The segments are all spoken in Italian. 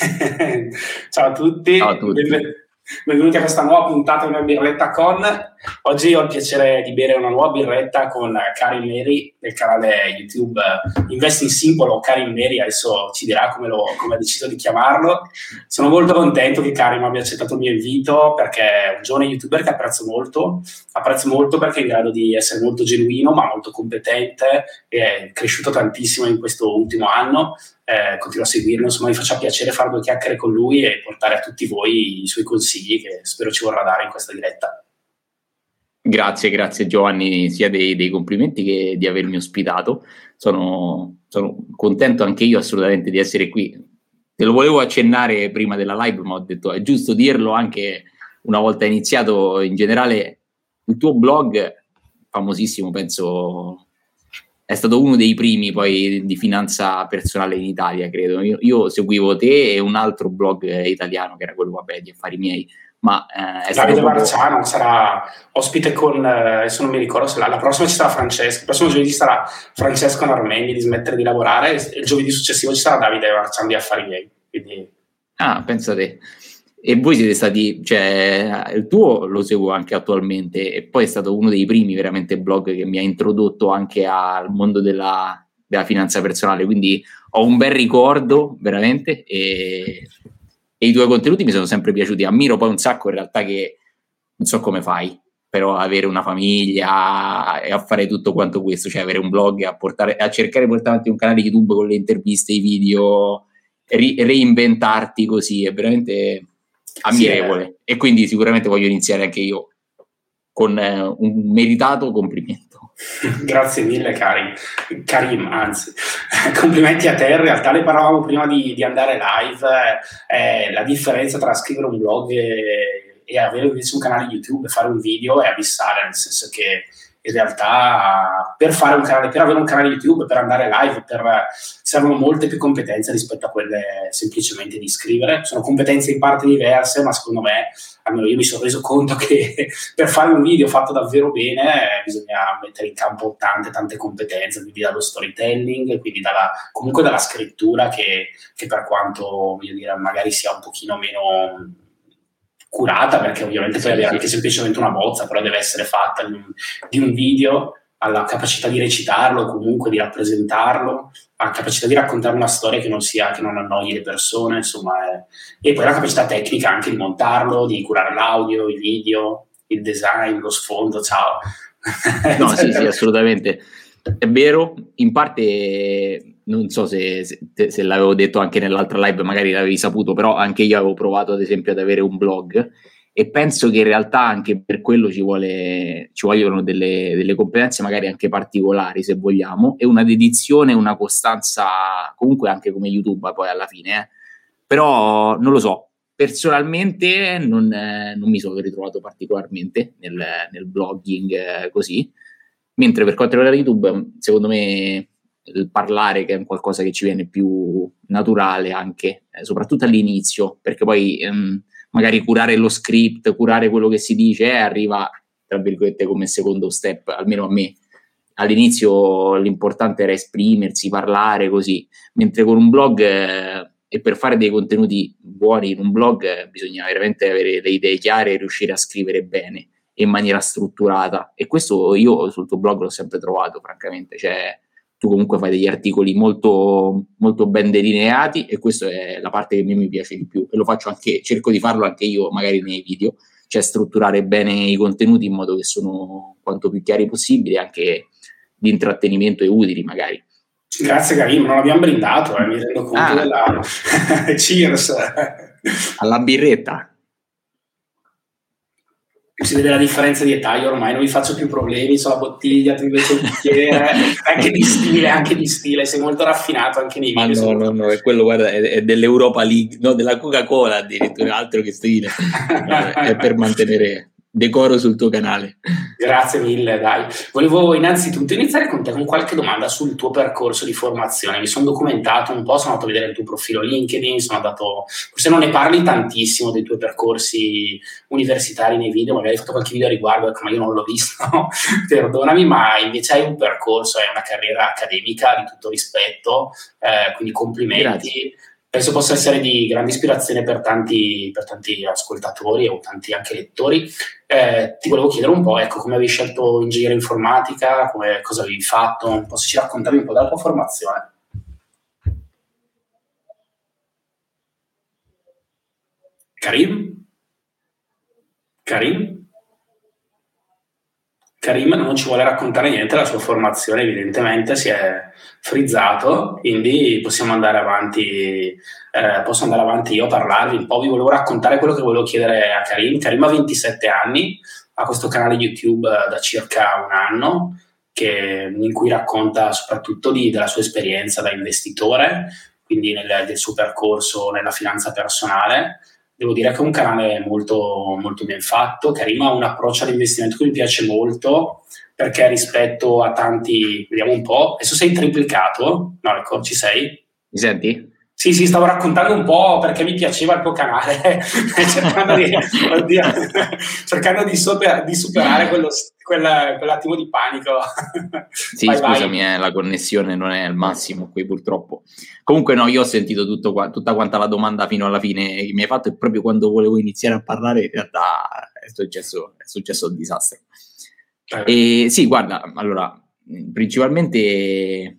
Ciao a tutti, Ciao a tutti. benvenuti a questa nuova puntata di una birretta con. Oggi ho il piacere di bere una nuova birretta con Karim Meri del canale YouTube Investing Simple o Karim Meri, adesso ci dirà come, lo, come ha deciso di chiamarlo. Sono molto contento che Karim abbia accettato il mio invito perché è un giovane youtuber che apprezzo molto, apprezzo molto perché è in grado di essere molto genuino ma molto competente e è cresciuto tantissimo in questo ultimo anno eh, continuo a seguirlo, insomma mi faccia piacere fare due chiacchiere con lui e portare a tutti voi i suoi consigli che spero ci vorrà dare in questa diretta. Grazie, grazie Giovanni, sia dei, dei complimenti che di avermi ospitato. Sono, sono, contento anche io assolutamente di essere qui. Te lo volevo accennare prima della live, ma ho detto è giusto dirlo anche una volta iniziato. In generale, il tuo blog, famosissimo, penso è stato uno dei primi poi di finanza personale in Italia, credo. Io, io seguivo te e un altro blog italiano che era quello, vabbè, di affari miei. Ma eh, è Davide stato proprio- Marciano sarà ospite con, eh, adesso non mi ricordo se la, la prossima ci sarà Francesco, il prossimo giovedì sarà Francesco Narmeni di smettere di lavorare e il giovedì successivo ci sarà Davide Marciano di Affari Miei. Quindi Ah, pensa te. E voi siete stati, cioè, il tuo lo seguo anche attualmente e poi è stato uno dei primi veramente blog che mi ha introdotto anche al mondo della, della finanza personale, quindi ho un bel ricordo veramente e, e i tuoi contenuti mi sono sempre piaciuti. Ammiro poi un sacco in realtà che non so come fai, però avere una famiglia e a fare tutto quanto questo, cioè avere un blog e a, portare, a cercare di portare avanti un canale YouTube con le interviste, i video, ri- reinventarti così è veramente ammirevole e quindi sicuramente voglio iniziare anche io con eh, un meritato complimento. Grazie mille Karim, Karim anzi, complimenti a te, in realtà ne parlavamo prima di, di andare live, eh, eh, la differenza tra scrivere un blog e, e avere invece un canale YouTube, fare un video è abissale, nel senso che in realtà per canale, per avere un canale YouTube, per andare live, per, servono molte più competenze rispetto a quelle semplicemente di scrivere. Sono competenze in parte diverse, ma secondo me, almeno io mi sono reso conto che per fare un video fatto davvero bene bisogna mettere in campo tante, tante competenze, quindi dallo storytelling, quindi dalla, comunque dalla scrittura che, che per quanto voglio dire, magari sia un pochino meno curata perché ovviamente puoi Sì, avere anche semplicemente una bozza però deve essere fatta di un, di un video ha la capacità di recitarlo comunque di rappresentarlo ha la capacità di raccontare una storia che non sia che non annoi le persone insomma è- e poi la capacità tecnica anche di montarlo di curare l'audio i video il design lo sfondo ciao. No, sì, sì, assolutamente. È vero, in parte non so se, se- se l'avevo detto anche nell'altra live, magari l'avevi saputo, però anche io avevo provato ad esempio ad avere un blog e penso che in realtà anche per quello ci, vuole, ci vogliono delle, delle competenze magari anche particolari se vogliamo e una dedizione, una costanza comunque anche come YouTube poi alla fine, eh. però non lo so, personalmente non, eh, non mi sono ritrovato particolarmente nel, nel blogging eh, così, mentre per quanto riguarda YouTube, secondo me il parlare che è qualcosa che ci viene più naturale anche, eh, soprattutto all'inizio, perché poi ehm, magari curare lo script, curare quello che si dice, eh, arriva tra virgolette come secondo step, almeno a me. All'inizio l'importante era esprimersi, parlare così, mentre con un blog eh, e per fare dei contenuti buoni in un blog eh, bisogna veramente avere le idee chiare e riuscire a scrivere bene in maniera strutturata. E questo io sul tuo blog l'ho sempre trovato francamente. Cioè tu comunque fai degli articoli molto, molto ben delineati e questa è la parte che a me mi piace di più e lo faccio anche, cerco di farlo anche io magari nei video cioè strutturare bene i contenuti in modo che sono quanto più chiari possibile anche di intrattenimento e utili magari. Grazie Karim non abbiamo brindato eh, mi rendo conto Ah. della cheers. Alla birretta si vede la differenza di età, io ormai non mi faccio più problemi sulla bottiglia, tu invece il bicchiere, anche di stile, anche di stile, sei molto raffinato anche nei video. Ma no, no, no, è quello guarda, è, è, dell'Europa League, no, della Coca-Cola addirittura, altro che stile, è per mantenere decoro sul tuo canale. Grazie mille, dai. Volevo innanzitutto iniziare con te con qualche domanda sul tuo percorso di formazione. Mi sono documentato un po', sono andato a vedere il tuo profilo LinkedIn, sono andato, forse non ne parli tantissimo dei tuoi percorsi universitari nei video, magari hai fatto qualche video a riguardo, ecco, ma io non l'ho visto, perdonami, ma invece hai un percorso, hai una carriera accademica di tutto rispetto, eh, quindi complimenti. Grazie penso possa essere di grande ispirazione per tanti, per tanti ascoltatori o tanti anche lettori. Eh, ti volevo chiedere un po', ecco, come avevi scelto ingegneria informatica, come, cosa avevi fatto, un po' se ci raccontavi un po' della tua formazione. Karim? Karim? Karim non ci vuole raccontare niente della sua formazione, evidentemente si è frizzato, quindi possiamo andare avanti, eh, posso andare avanti io a parlarvi un po', vi volevo raccontare quello che volevo chiedere a Karim. Karim ha 27 anni, ha questo canale YouTube da circa un anno, che, in cui racconta soprattutto di, della sua esperienza da investitore, quindi nel, del suo percorso nella finanza personale devo dire che è un canale molto, molto ben fatto. Karim ha un approccio all'investimento che mi piace molto perché rispetto a tanti, vediamo un po', adesso sei triplicato, no ecco, ci sei? Mi senti? Sì, sì, stavo raccontando un po' perché mi piaceva il tuo canale, cercando, di, oddio, cercando di, super, di superare quello, quel, quell'attimo di panico. Sì, vai, scusami, vai. Eh, la connessione non è al massimo qui purtroppo. Comunque no, io ho sentito tutto, tutta quanta la domanda fino alla fine che mi hai fatto e proprio quando volevo iniziare a parlare in realtà è successo, è successo il disastro. Eh. E sì, guarda, allora, principalmente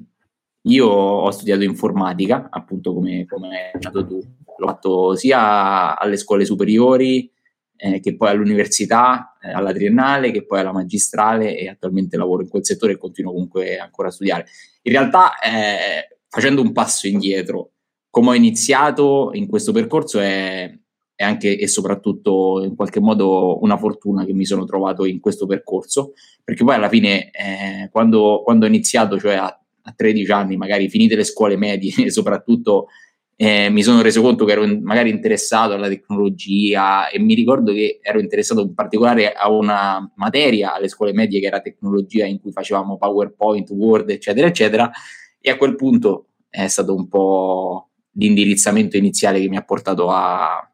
io ho studiato informatica, appunto come, come hai dato tu, l'ho fatto sia alle scuole superiori eh, che poi all'università, eh, alla triennale, che poi alla magistrale e attualmente lavoro in quel settore e continuo comunque ancora a studiare. In realtà, eh, facendo un passo indietro, come ho iniziato in questo percorso è, è, anche e soprattutto in qualche modo una fortuna che mi sono trovato in questo percorso, perché poi alla fine eh, quando, quando ho iniziato, cioè a a 13 anni, magari finite le scuole medie, e soprattutto eh, mi sono reso conto che ero in, magari interessato alla tecnologia e mi ricordo che ero interessato in particolare a una materia alle scuole medie che era tecnologia in cui facevamo PowerPoint, Word, eccetera, eccetera. E a quel punto è stato un po' l'indirizzamento iniziale che mi ha portato a,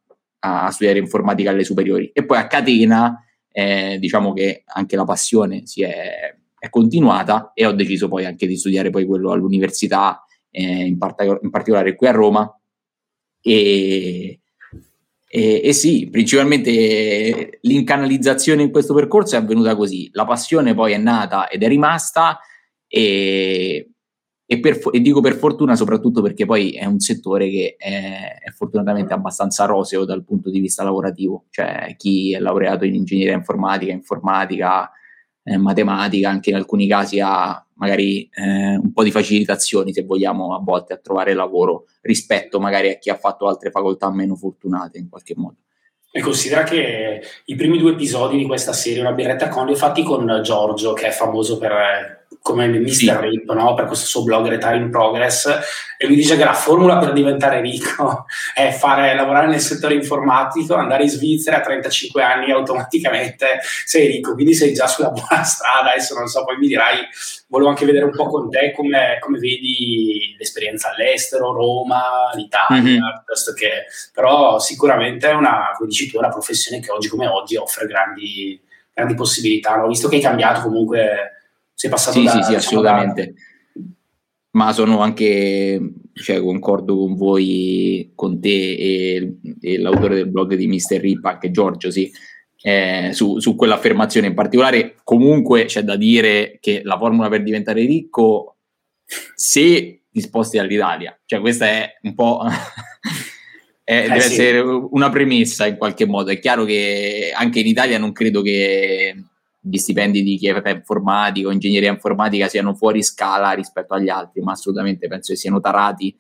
a studiare informatica alle superiori. E poi a catena, eh, diciamo che anche la passione si è è continuata e ho deciso poi anche di studiare poi quello all'università, eh, in, part- in, particolare qui a Roma. E, e, e, sì, principalmente l'incanalizzazione in questo percorso è avvenuta così. La passione poi è nata ed è rimasta e, e, per, e dico per fortuna soprattutto perché poi è un settore che è, è, fortunatamente abbastanza roseo dal punto di vista lavorativo. Cioè chi è laureato in ingegneria informatica, informatica, eh, matematica, anche in alcuni casi ha magari eh, un po' di facilitazioni, se vogliamo, a volte a trovare lavoro rispetto magari a chi ha fatto altre facoltà meno fortunate in qualche modo. E considera che i primi due episodi di questa serie, una birretta con li ho fatti con Giorgio, che è famoso per come Mr. Sì. Rip, no? per questo suo blog Retire in Progress, e lui dice che la formula per diventare ricco è fare, lavorare nel settore informatico, andare in Svizzera a 35 anni automaticamente sei ricco, quindi sei già sulla buona strada, adesso non so, poi mi dirai, volevo anche vedere un po' con te come, come vedi l'esperienza all'estero, Roma, l'Italia, mm-hmm. che, però sicuramente è una, come dici tu, una professione che oggi come oggi offre grandi, grandi possibilità, no? visto che hai cambiato comunque sei passato sì, da... Sì, sì, assolutamente. Ma sono anche, cioè, concordo con voi, con te e, e l'autore del blog di Mr. Rip, anche Giorgio, sì, eh, su, su quell'affermazione in particolare. Comunque c'è da dire che la formula per diventare ricco, se disposti dall'Italia, cioè questa è un po'... Eh, eh, deve sì. essere una premessa in qualche modo. È chiaro che anche in Italia non credo che gli stipendi di chi è informatico, ingegneria informatica siano fuori scala rispetto agli altri, ma assolutamente penso che siano tarati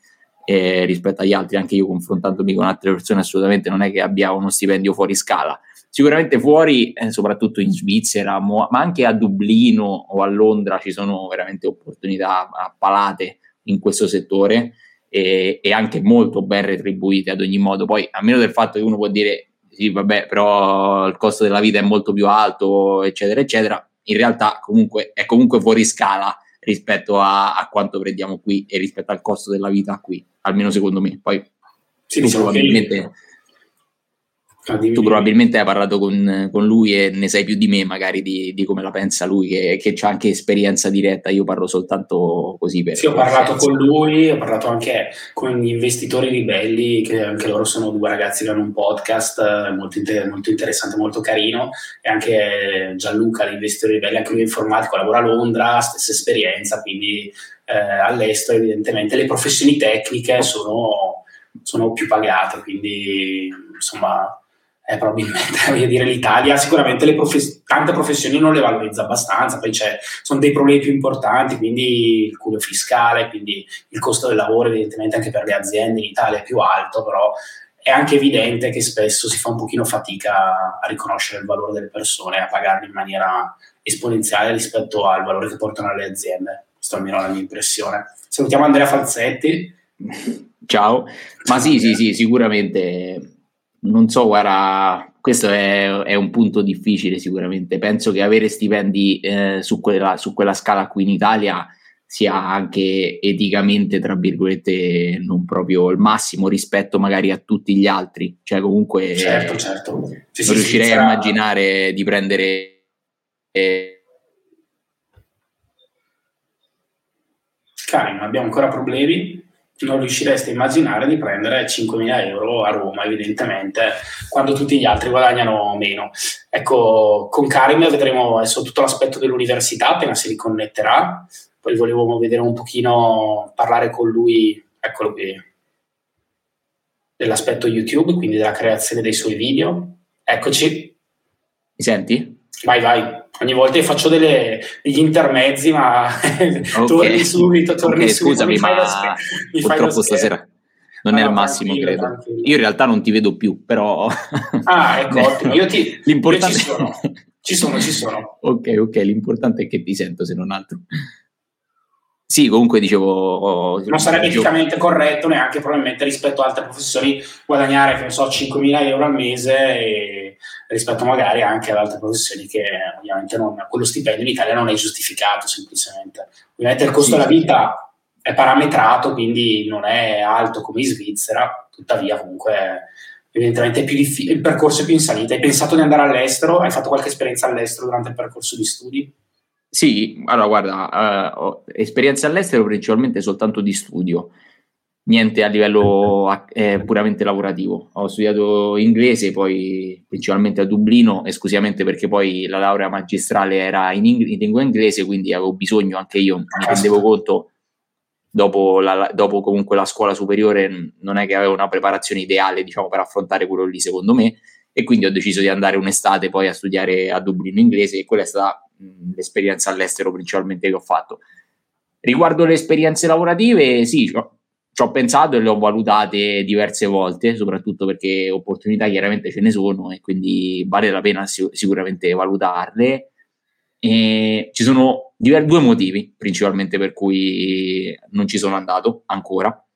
eh, rispetto agli altri. Anche io confrontandomi con altre persone, assolutamente non è che abbia uno stipendio fuori scala. sicuramente fuori, eh, soprattutto in Svizzera, ma anche a Dublino o a Londra ci sono veramente opportunità palate in questo settore e, e, anche molto ben retribuite ad ogni modo. Poi, a meno del fatto che uno può dire sì, vabbè, però il costo della vita è molto più alto, eccetera, eccetera, in realtà comunque è comunque fuori scala rispetto a, a quanto prendiamo qui e rispetto al costo della vita qui, almeno secondo me. Poi sì, diciamo probabilmente... Ah, tu probabilmente hai parlato con, con, lui e ne sai più di me magari di, di come la pensa lui che, che ha anche esperienza diretta, io parlo soltanto così per... Sì, ho parlato senso. con lui, ho parlato anche con gli investitori ribelli che anche loro sono due ragazzi che hanno un podcast eh, molto, inter- molto interessante, molto carino. E anche Gianluca di Investitori Ribelli, anche lui è informatico, lavora a Londra, stessa esperienza, quindi eh, all'estero evidentemente. Le professioni tecniche sono, sono più pagate, quindi insomma eh, probabilmente, voglio dire, l'Italia sicuramente profes- tante professioni non le valorizza abbastanza, poi c'è, sono dei problemi più importanti, quindi il cuneo fiscale, quindi il costo del lavoro evidentemente anche per le aziende in Italia è più alto, però è anche evidente che spesso si fa un pochino fatica a riconoscere il valore delle persone, a pagarle in maniera esponenziale rispetto al valore che portano le aziende. Questa è almeno la mia impressione. Salutiamo Andrea Falzetti. Ciao, ma sì, sì, sì, sicuramente non so, guarda, questo è, è, un punto difficile sicuramente. Penso che avere stipendi eh, su, quella, su, quella, scala qui in Italia sia anche eticamente, tra virgolette, non proprio il massimo rispetto magari a tutti gli altri. Cioè, comunque, certo, certo. Sì, non sì, riuscirei sì, a immaginare di prendere. Eh, Karim, abbiamo ancora problemi? Non riuscireste a immaginare di prendere 5.000 euro a Roma, evidentemente, quando tutti gli altri guadagnano meno. Ecco, con Karim vedremo adesso tutto l'aspetto dell'università appena si riconnetterà, poi volevo vedere un pochino, parlare con lui, eccolo qui, dell'aspetto YouTube, quindi della creazione dei suoi video. Eccoci. Mi senti? Vai, vai. Ogni volta faccio delle, degli intermezzi, ma okay. torni subito, torni okay, subito. Scusami, ma spe- purtroppo stasera non no, è il massimo, credo. Tranquillo. Io in realtà non ti vedo più, però... Ah, ecco, ottimo. Io ti... L'importante... Io ci sono, ci sono, ci sono. ok, ok, l'importante è che ti sento, se non altro. Sì, comunque dicevo... non sarebbe eticamente corretto neanche probabilmente rispetto a altre professioni guadagnare, che ne so, 5.000 euro al mese e, rispetto magari anche ad altre professioni che ovviamente non, quello stipendio in Italia non è giustificato semplicemente. Ovviamente il costo sì, della vita è parametrato, quindi non è alto come in Svizzera, tuttavia comunque evidentemente difficile, il percorso è più in salita. Hai pensato di andare all'estero? Hai fatto qualche esperienza all'estero durante il percorso di studi? Sì, allora guarda, uh, ho esperienze all'estero principalmente soltanto di studio, niente a livello eh, puramente lavorativo. Ho studiato inglese poi principalmente a Dublino, esclusivamente perché poi la laurea magistrale era in, ing- in lingua inglese, quindi avevo bisogno anche io, mi rendevo conto dopo, la, dopo comunque la scuola superiore non è che avevo una preparazione ideale diciamo per affrontare quello lì secondo me e quindi ho deciso di andare un'estate poi a studiare a Dublino inglese e quella è stata l'esperienza all'estero principalmente che ho fatto. Riguardo le esperienze lavorative, sì, ci ho pensato e le ho valutate diverse volte, soprattutto perché opportunità chiaramente ce ne sono e quindi vale la pena sicuramente valutarle. E ci sono due motivi principalmente per cui non ci sono andato ancora.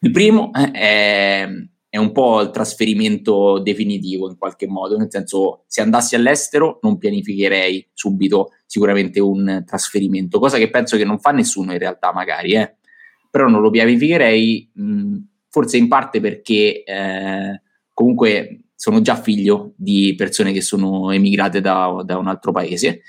Il primo è è un po' il trasferimento definitivo in qualche modo, nel senso se andassi all'estero non pianificherei subito sicuramente un trasferimento, cosa che penso che non fa nessuno in realtà magari, eh. Però non lo pianificherei mh, forse in parte perché eh, comunque sono già figlio di persone che sono emigrate da, da un altro paese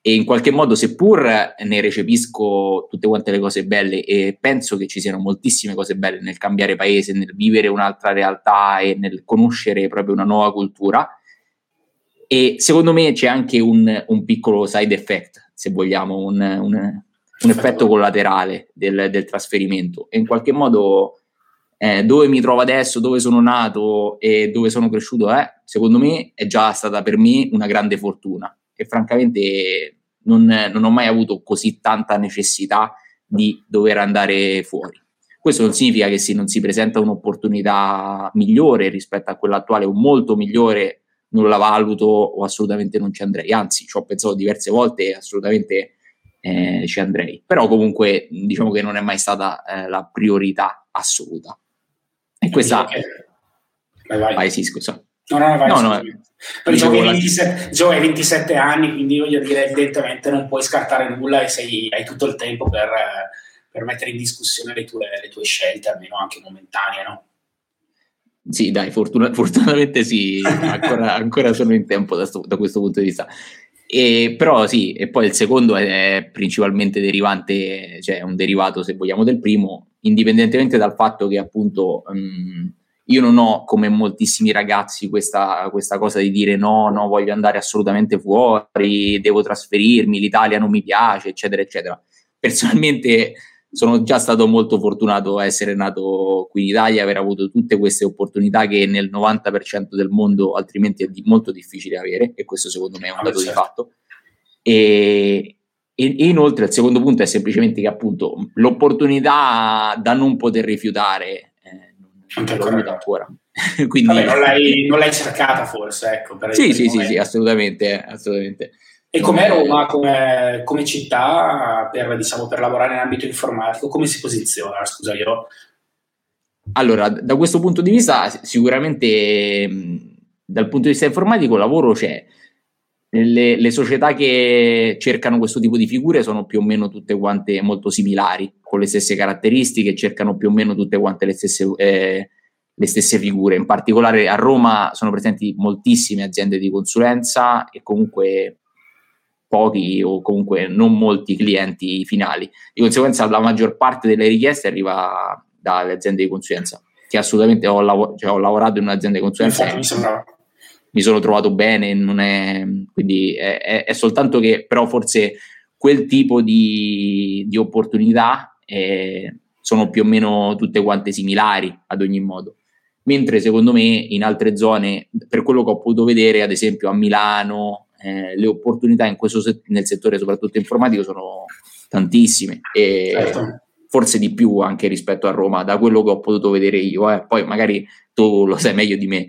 e in qualche modo, seppur ne recepisco tutte quante le cose belle e penso che ci siano moltissime cose belle nel cambiare paese, nel vivere un'altra realtà e nel conoscere proprio una nuova cultura, e secondo me c'è anche un, un piccolo side effect, se vogliamo, un, un, un effetto collaterale del, del, trasferimento. E in qualche modo eh, dove mi trovo adesso, dove sono nato e dove sono cresciuto, eh, secondo me è già stata per me una grande fortuna che francamente non, non ho mai avuto così tanta necessità di dover andare fuori. Questo non significa che se non si presenta un'opportunità migliore rispetto a quella attuale o molto migliore non la valuto o assolutamente non ci andrei. Anzi, ci ho pensato diverse volte e assolutamente eh, ci andrei. Però comunque diciamo che non è mai stata eh, la priorità assoluta. E questa... Vai, vai. vai sì, scusa. No, no, vai. No, no, per giochi 27, Gio hai 27 anni, quindi voglio dire, evidentemente non puoi scartare nulla e sei, hai tutto il tempo per, per mettere in discussione le tue, le tue, scelte, almeno anche momentanee, no? Sì, dai, fortuna, fortunatamente sì, ancora, ancora, sono in tempo da, sto, da questo punto di vista. E, però sì, e poi il secondo è principalmente derivante, cioè un derivato se vogliamo del primo, indipendentemente dal fatto che appunto um, io non ho come moltissimi ragazzi questa, questa, cosa di dire no, no, voglio andare assolutamente fuori, devo trasferirmi, l'Italia non mi piace, eccetera, eccetera. Personalmente sono già stato molto fortunato a essere nato qui in Italia, aver avuto tutte queste opportunità che nel 90% del mondo altrimenti è di, molto difficile avere e questo secondo me è un dato certo. di fatto. E, e, inoltre il secondo punto è semplicemente che appunto l'opportunità da non poter rifiutare eh, non è ancora. ancora. Quindi, Vabbè, non, l'hai, non, l'hai, cercata forse, ecco. sì, sì, sì, sì, assolutamente, assolutamente. E com'è Roma come, come città per, diciamo, per lavorare in ambito informatico? Come si posiziona? Scusa, io. Allora, da questo punto di vista, sicuramente dal punto di vista informatico lavoro c'è. Le, le, società che cercano questo tipo di figure sono più o meno tutte quante molto similari, con le stesse caratteristiche, cercano più o meno tutte quante le stesse, eh, le stesse figure. In particolare a Roma sono presenti moltissime aziende di consulenza e comunque pochi o comunque non molti clienti finali. Di conseguenza la maggior parte delle richieste arriva dalle aziende di consulenza, che assolutamente ho, lav- cioè, ho lavorato in un'azienda di consulenza Infatti, e mi sono trovato bene, non è, quindi è, è, è, soltanto che però forse quel tipo di, di opportunità eh, sono più o meno tutte quante similari ad ogni modo mentre secondo me in altre zone, per quello che ho potuto vedere, ad esempio a Milano, eh, le opportunità in questo set- nel settore, soprattutto informatico, sono tantissime e certo. forse di più anche rispetto a Roma, da quello che ho potuto vedere io. Eh. Poi magari tu lo sai meglio di me.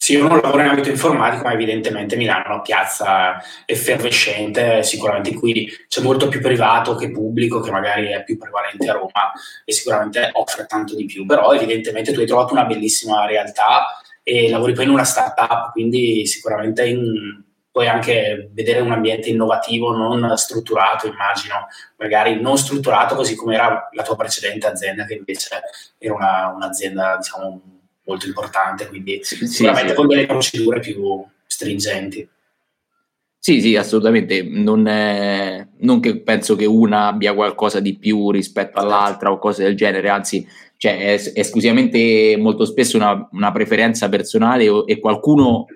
Sì, io non lavoro in ambito informatico, ma evidentemente Milano è una piazza effervescente, sicuramente qui c'è molto più privato che pubblico, che magari è più prevalente a Roma e sicuramente offre tanto di più, però evidentemente tu hai trovato una bellissima realtà e lavori poi in una startup, quindi sicuramente in, puoi anche vedere un ambiente innovativo, non strutturato, immagino, magari non strutturato così come era la tua precedente azienda, che invece era una, un'azienda, diciamo, molto importante, quindi sì, sicuramente sì. con delle procedure più stringenti. Sì, sì, assolutamente. Non, è, non che penso che una abbia qualcosa di più rispetto all'altra o cose del genere, anzi, cioè, è, è esclusivamente molto spesso una, una preferenza personale e qualcuno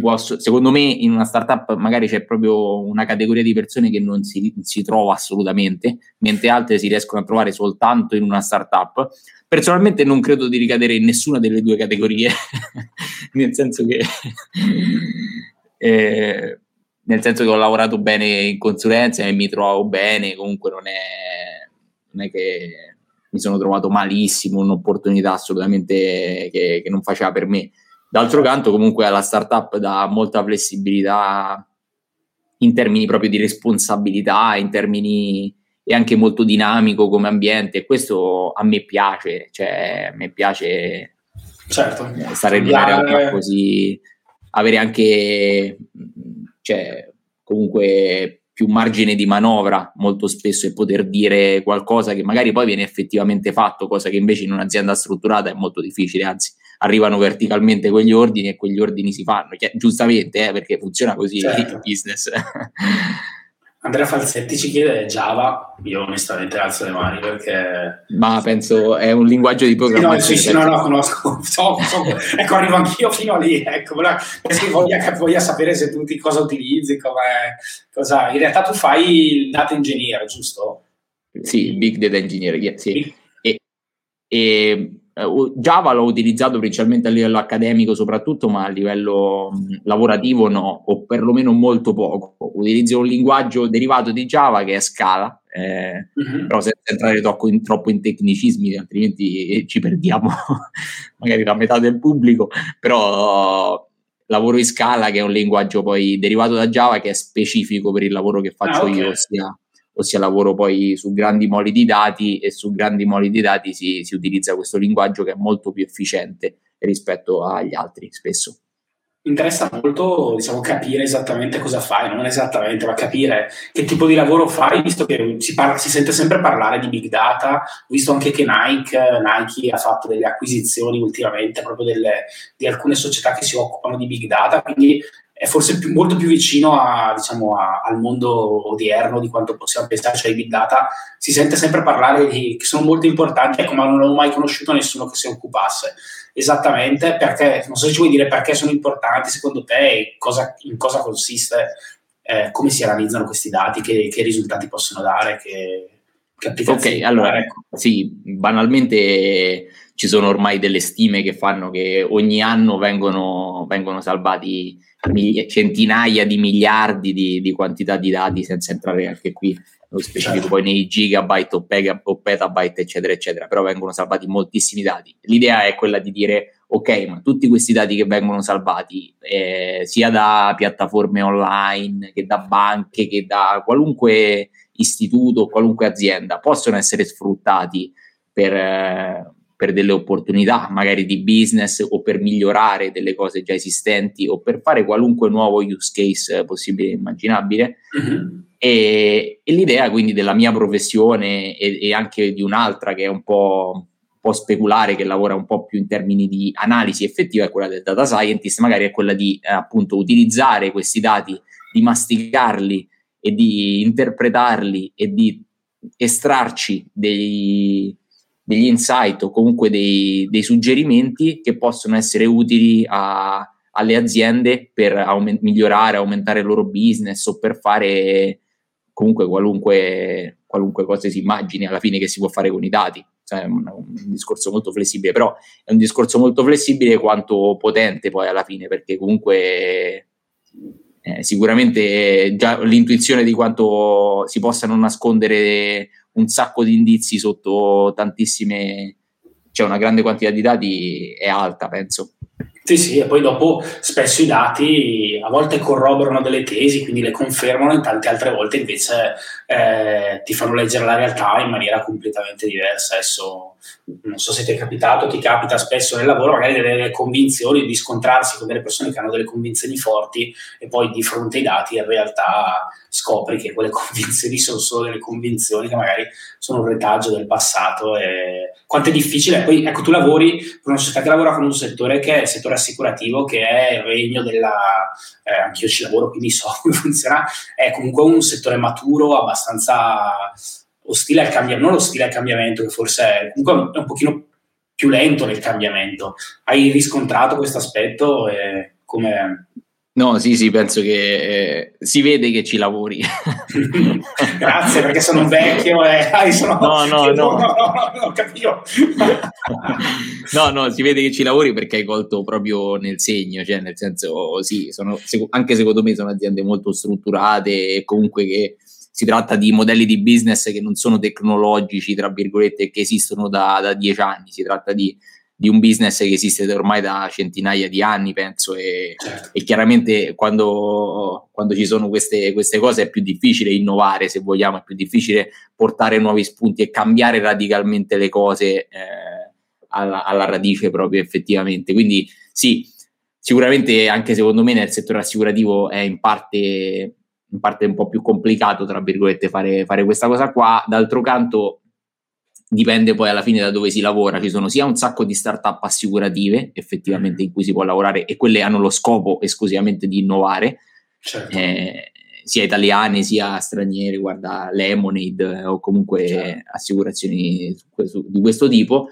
può, secondo me in una startup magari c'è proprio una categoria di persone che non si, si, trova assolutamente, mentre altre si riescono a trovare soltanto in una startup. Personalmente non credo di ricadere in nessuna delle due categorie, nel senso che... eh, nel senso che ho lavorato bene in consulenza e mi trovo bene, comunque non è, non è che mi sono trovato malissimo, un'opportunità assolutamente che, che non faceva per me D'altro canto, comunque, la startup dà molta flessibilità in termini proprio di responsabilità, in termini è anche molto dinamico come ambiente e questo a me piace, cioè a me piace certo. stare in una realtà così, avere anche cioè, comunque più margine di manovra molto spesso e poter dire qualcosa che magari poi viene effettivamente fatto, cosa che invece in un'azienda strutturata è molto difficile, anzi arrivano verticalmente quegli ordini e quegli ordini si fanno, cioè, giustamente eh, perché funziona così certo. il business. Andrea Falsetti ci chiede Java, io onestamente alzo le mani perché... Ma penso è un linguaggio di programmazione. Sì, no, sì, no, no, conosco, so, so, ecco, arrivo anch'io fino lì, ecco, voglia, voglia sapere se tu cosa utilizzi, cosa... In realtà tu fai il data engineer, giusto? Sì, big data engineer, yeah, sì. E, e eh, Java l'ho utilizzato principalmente a livello accademico soprattutto, ma a livello lavorativo no, o perlomeno molto poco. Utilizzo un linguaggio derivato di Java che è Scala, eh, uh-huh. però senza entrare troppo in, troppo in tecnicismi, altrimenti ci perdiamo magari la metà del pubblico, però lavoro in scala, che è un linguaggio poi derivato da Java, che è specifico per il lavoro che faccio ah, okay. io, ossia, ossia, lavoro poi su grandi moli di dati e su grandi moli di dati si, si utilizza questo linguaggio che è molto più efficiente rispetto agli altri spesso. Interessa molto diciamo, capire esattamente cosa fai, non esattamente, ma capire che tipo di lavoro fai, visto che si, parla, si sente sempre parlare di big data, visto anche che Nike, Nike ha fatto delle acquisizioni ultimamente proprio delle, di alcune società che si occupano di big data, quindi è forse più, molto più vicino a, diciamo, a, al mondo odierno di quanto possiamo pensare, cioè i big data si sente sempre parlare di, che sono molto importanti, ecco, ma non ho mai conosciuto nessuno che si occupasse esattamente perché, non so se ci vuoi dire perché sono importanti secondo te e cosa, in cosa consiste, eh, come si analizzano questi dati, che, che risultati possono dare, che. Ok, allora, ecco. sì, banalmente ci sono ormai delle stime che fanno che ogni anno vengono, vengono salvati centinaia di miliardi di, di, quantità di dati senza entrare anche qui nello specifico certo. poi nei gigabyte o, pega, o petabyte eccetera eccetera però vengono salvati moltissimi dati l'idea è quella di dire ok ma tutti questi dati che vengono salvati eh, sia da piattaforme online che da banche che da qualunque istituto qualunque azienda possono essere sfruttati per, eh, per delle opportunità magari di business o per migliorare delle cose già esistenti o per fare qualunque nuovo use case possibile e immaginabile. Mm-hmm. E, e, l'idea quindi della mia professione e, e, anche di un'altra che è un po', un po' speculare, che lavora un po' più in termini di analisi effettiva, è quella del data scientist, magari è quella di eh, appunto utilizzare questi dati, di masticarli e di interpretarli e di estrarci dei, degli insight o comunque dei, dei suggerimenti che possono essere utili a, alle aziende per aument- migliorare, aumentare il loro business o per fare comunque qualunque, qualunque cosa si immagini alla fine che si può fare con i dati. Cioè, è un, un, discorso molto flessibile, però è un discorso molto flessibile quanto potente poi alla fine, perché comunque eh, sicuramente già l'intuizione di quanto si possano nascondere un sacco di indizi sotto tantissime, cioè una grande quantità di dati è alta, penso. Sì, sì, e poi dopo spesso i dati a volte corroborano delle tesi, quindi le confermano, e tante altre volte invece eh, ti fanno leggere la realtà in maniera completamente diversa. Adesso non so se ti è capitato, ti capita spesso nel lavoro magari delle convinzioni, di scontrarsi con delle persone che hanno delle convinzioni forti e poi di fronte ai dati in realtà scopri che quelle convinzioni sono solo delle convinzioni che magari sono un retaggio del passato. E quanto è difficile. Poi ecco, tu lavori per una società che lavora con un settore che è il settore assicurativo, che è il regno della... Eh, anch'io ci lavoro, quindi so come funziona. È comunque un settore maturo, abbastanza ostile al cambiamento, non ostile al cambiamento, che forse è, comunque è un pochino più lento nel cambiamento. Hai riscontrato questo aspetto? E come... No, sì, sì, penso che eh, si vede che ci lavori. Grazie, perché sono vecchio e ah, sono... No, no, no. no, capito. no, no, si vede che ci lavori perché hai colto proprio nel segno, cioè nel senso, sì, sono, anche secondo me sono aziende molto strutturate e comunque che si tratta di modelli di business che non sono tecnologici, tra virgolette, che esistono da, da dieci anni, si tratta di, di, un business che esiste ormai da centinaia di anni, penso, e, certo. e chiaramente quando, quando, ci sono queste, queste, cose è più difficile innovare, se vogliamo, è più difficile portare nuovi spunti e cambiare radicalmente le cose eh, alla, alla radice proprio effettivamente. Quindi sì, sicuramente anche secondo me nel settore assicurativo è in parte in parte un po' più complicato, tra virgolette, fare, fare questa cosa qua. D'altro canto dipende poi alla fine da dove si lavora, ci sono sia un sacco di start-up assicurative effettivamente in cui si può lavorare e quelle hanno lo scopo esclusivamente di innovare, certo. eh, sia italiane sia straniere, guarda Lemonade o comunque certo. assicurazioni di questo tipo.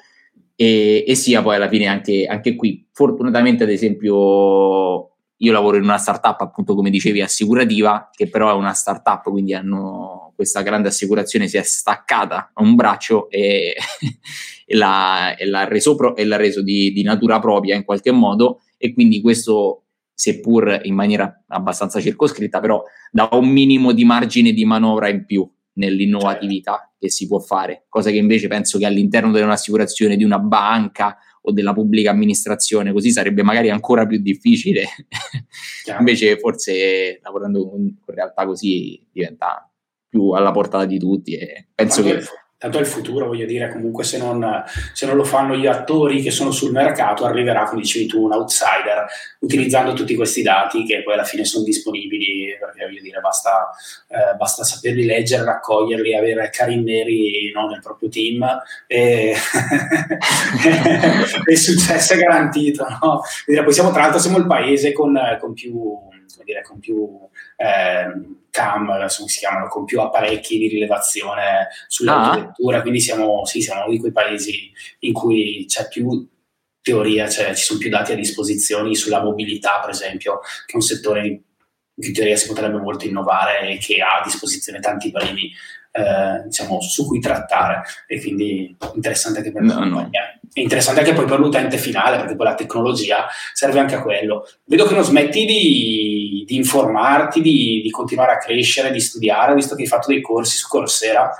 E, e, sia poi alla fine anche, anche qui, fortunatamente ad esempio io lavoro in una startup, appunto, come dicevi, assicurativa, che però è una startup, quindi hanno questa grande assicurazione, si è staccata a un braccio e, e, l'ha, e l'ha, reso, pro, e l'ha reso di, di, natura propria in qualche modo. E quindi questo, seppur in maniera abbastanza circoscritta, però dà un minimo di margine di manovra in più nell'innovatività certo. che si può fare, cosa che invece penso che all'interno di un'assicurazione di una banca o della pubblica amministrazione, così sarebbe magari ancora più difficile. Invece forse lavorando con, con realtà così diventa più alla portata di tutti e penso che tanto è il futuro, voglio dire, comunque se non, se non, lo fanno gli attori che sono sul mercato, arriverà, come dicevi tu, un outsider utilizzando tutti questi dati che poi alla fine sono disponibili, perché voglio dire, basta, eh, basta saperli leggere, raccoglierli, avere Karim Neri no, nel proprio team e il successo è garantito. No? Poi siamo, tra l'altro siamo il paese con, con più dire, con più eh, cam, adesso si chiamano, con più apparecchi di rilevazione sull'architettura, ah. quindi siamo, sì, siamo uno di quei paesi in cui c'è più teoria, cioè ci sono più dati a disposizione sulla mobilità, per esempio, che è un settore in cui in teoria si potrebbe molto innovare e che ha a disposizione tanti premi eh, diciamo, su cui trattare e quindi interessante anche per no, no. È interessante anche poi per l'utente finale perché poi la tecnologia serve anche a quello. Vedo che non smetti di, di informarti, di, di, continuare a crescere, di studiare, visto che hai fatto dei corsi su Coursera.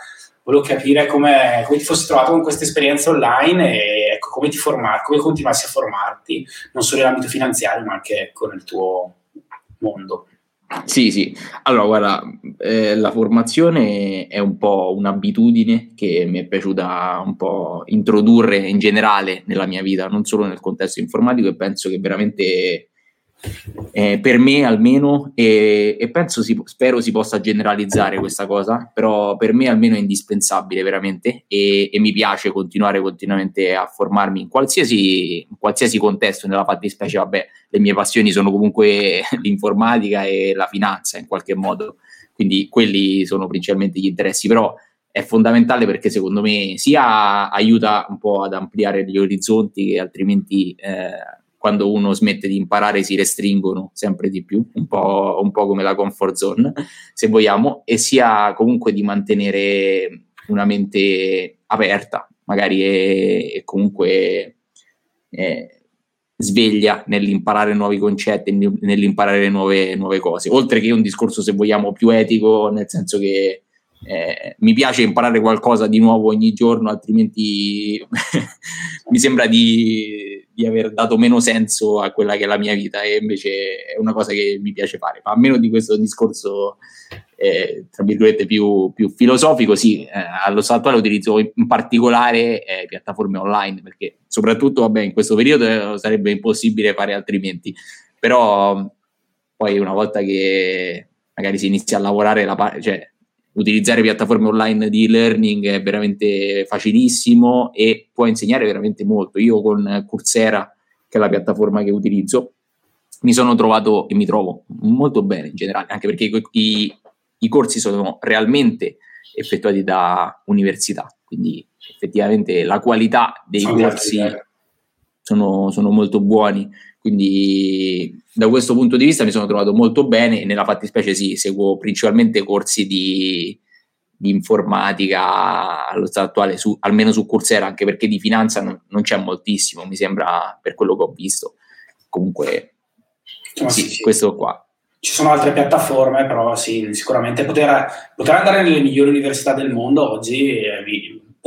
Volevo capire come, come ti fossi trovato con questa esperienza online e ecco, come ti formar, come continuassi a formarti, non solo nell'ambito finanziario, ma anche con il tuo mondo. Sì, sì. Allora, guarda, eh, la formazione è un po' un'abitudine che mi è piaciuta un po' introdurre in generale nella mia vita, non solo nel contesto informatico, e penso che veramente eh, per me almeno, e, e penso si, spero si possa generalizzare questa cosa, però per me almeno è indispensabile veramente e, e mi piace continuare continuamente a formarmi in qualsiasi, in qualsiasi contesto, nella fattispecie, vabbè, le mie passioni sono comunque l'informatica e la finanza in qualche modo, quindi quelli sono principalmente gli interessi, però è fondamentale perché secondo me sia aiuta un po' ad ampliare gli orizzonti che altrimenti eh, quando uno smette di imparare si restringono sempre di più, un po', un po', come la comfort zone, se vogliamo, e sia comunque di mantenere una mente aperta, magari e, e comunque eh, sveglia nell'imparare nuovi concetti, nell'imparare nuove, nuove cose, oltre che un discorso, se vogliamo, più etico, nel senso che eh, mi piace imparare qualcosa di nuovo ogni giorno, altrimenti mi sembra di, di, aver dato meno senso a quella che è la mia vita e invece è una cosa che mi piace fare. Ma a meno di questo discorso, eh, tra virgolette, più, più filosofico, sì, eh, allo stato attuale utilizzo in particolare eh, piattaforme online perché soprattutto vabbè, in questo periodo sarebbe impossibile fare altrimenti, però poi una volta che magari si inizia a lavorare la cioè utilizzare piattaforme online di learning è veramente facilissimo e può insegnare veramente molto. Io con Coursera, che è la piattaforma che utilizzo, mi sono trovato e mi trovo molto bene in generale, anche perché i, i, i corsi sono realmente effettuati da università, quindi effettivamente la qualità dei sono corsi sono, sono molto buoni. Quindi da questo punto di vista mi sono trovato molto bene e nella fattispecie sì, seguo principalmente corsi di, di informatica allo stato attuale, su, almeno su Coursera, anche perché di finanza non, non, c'è moltissimo, mi sembra, per quello che ho visto. Comunque, sì, sì, sì. questo qua. Ci sono altre piattaforme, però sì, sicuramente poter, poter andare nelle migliori università del mondo oggi eh,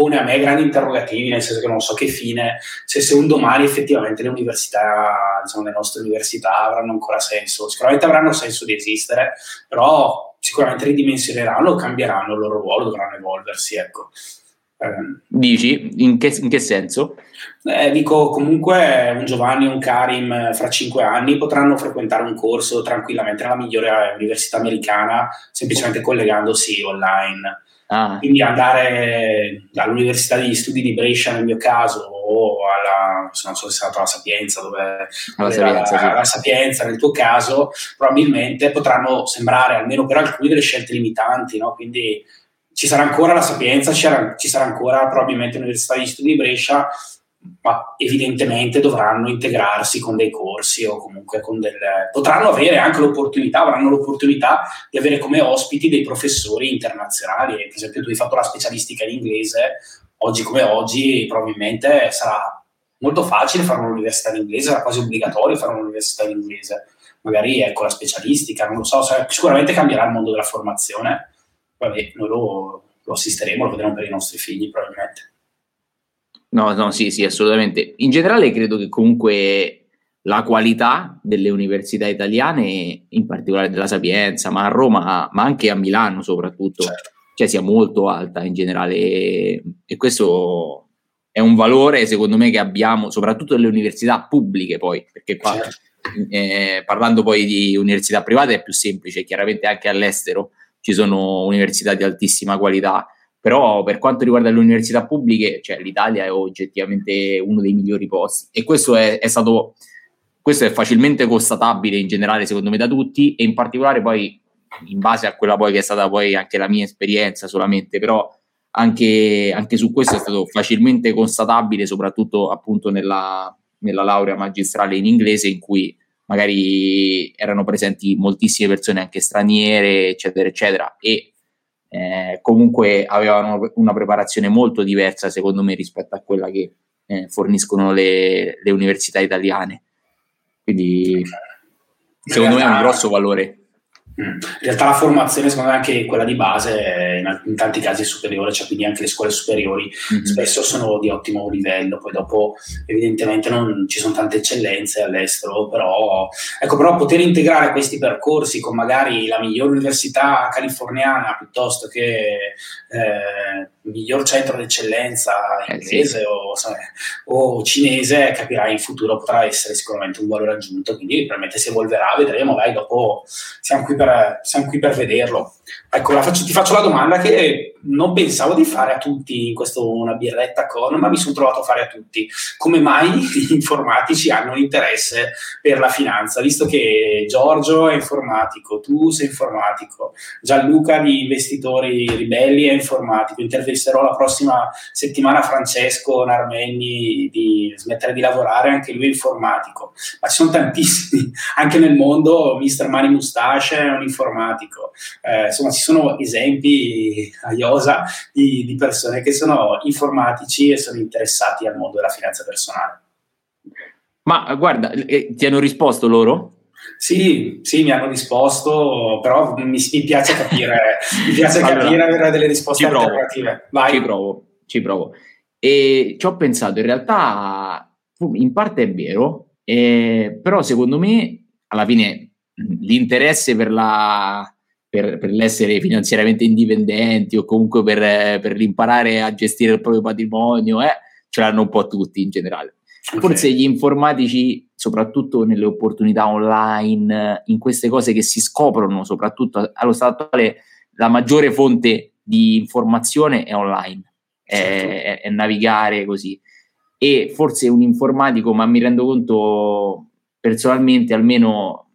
pone a me grandi interrogativi, nel senso che non so che fine, se, se un domani effettivamente le università, diciamo, le nostre università avranno ancora senso. Sicuramente avranno senso di esistere, però sicuramente ridimensioneranno o cambieranno il loro ruolo, dovranno evolversi, ecco. Eh, Dici? In che, in che senso? Eh, dico, comunque un Giovanni o un Karim eh, fra cinque anni potranno frequentare un corso tranquillamente nella migliore università americana, semplicemente collegandosi online Ah. Quindi andare all'Università di Studi di Brescia nel mio caso o alla, non so se sei stato alla Sapienza, dove, alla Sapienza, sì. alla Sapienza nel tuo caso, probabilmente potranno sembrare, almeno per alcuni, delle scelte limitanti, no? quindi ci sarà ancora la Sapienza, ci sarà, ci sarà ancora probabilmente l'Università di Studi di Brescia, ma evidentemente dovranno integrarsi con dei corsi o comunque con delle... potranno avere anche l'opportunità, avranno l'opportunità di avere come ospiti dei professori internazionali. Per esempio, tu hai fatto la specialistica in inglese, oggi come oggi probabilmente sarà molto facile fare un'università in inglese, sarà quasi obbligatorio fare un'università in inglese. Magari ecco la specialistica, non lo so, sicuramente cambierà il mondo della formazione. Vabbè, noi lo, lo assisteremo, lo vedremo per i nostri figli probabilmente. No, no, sì, sì, assolutamente. In generale credo che comunque la qualità delle università italiane, in particolare della Sapienza, ma a Roma, ma anche a Milano soprattutto, certo. cioè sia molto alta in generale e questo è un valore secondo me che abbiamo soprattutto nelle università pubbliche poi, perché qua certo. eh, parlando poi di università private è più semplice, chiaramente anche all'estero ci sono università di altissima qualità, però per quanto riguarda le università pubbliche, cioè l'Italia è oggettivamente uno dei migliori posti. E questo è, è stato questo è facilmente constatabile in generale secondo me da tutti. E in particolare poi in base a quella poi che è stata poi anche la mia esperienza solamente, però anche, anche su questo è stato facilmente constatabile, soprattutto appunto nella, nella laurea magistrale in inglese in cui magari erano presenti moltissime persone anche straniere, eccetera, eccetera, e eh, comunque avevano una preparazione molto diversa, secondo me, rispetto a quella che eh, forniscono le, le, università italiane. Quindi, secondo me, è un grosso valore. Mm. In realtà la formazione, secondo me, anche quella di base, in, in tanti casi è superiore, cioè quindi anche le scuole superiori mm-hmm. spesso sono di ottimo livello, poi dopo evidentemente non ci sono tante eccellenze all'estero, però, ecco, però poter integrare questi percorsi con magari la migliore università californiana piuttosto che eh, miglior centro d'eccellenza inglese eh sì. o, sai, o, cinese, capirai in futuro potrà essere sicuramente un valore aggiunto, quindi probabilmente si evolverà, vedremo, dai, dopo siamo qui per, siamo qui per vederlo. Ecco, faccio, ti faccio la domanda che non pensavo di fare a tutti in questo una birretta con, ma mi sono trovato a fare a tutti. Come mai gli informatici hanno interesse per la finanza? Visto che Giorgio è informatico, tu sei informatico, Gianluca di Investitori Ribelli è informatico, intervisterò la prossima settimana Francesco Narmegni di smettere di lavorare, anche lui è informatico, ma ci sono tantissimi, anche nel mondo Mr. Mani Mustache è un informatico, eh, insomma ci sono esempi a iosa di, di persone che sono informatici e sono interessati al mondo della finanza personale. Ma guarda, eh, ti hanno risposto loro? Sì, sì, mi hanno risposto, però mi, mi piace capire, mi piace allora, capire avere delle risposte ci alternative. Vai. Ci provo, ci provo. E ci ho pensato, in realtà in parte è vero, eh, però secondo me alla fine l'interesse per, la, per, per l'essere finanziariamente indipendenti o comunque per, per l'imparare a gestire il proprio patrimonio eh, ce l'hanno un po' tutti in generale. Okay. Forse gli informatici, soprattutto nelle opportunità online, in queste cose che si scoprono, soprattutto allo stato attuale, la maggiore fonte di informazione è online, certo. è, è, navigare così. E forse un informatico, ma mi rendo conto personalmente, almeno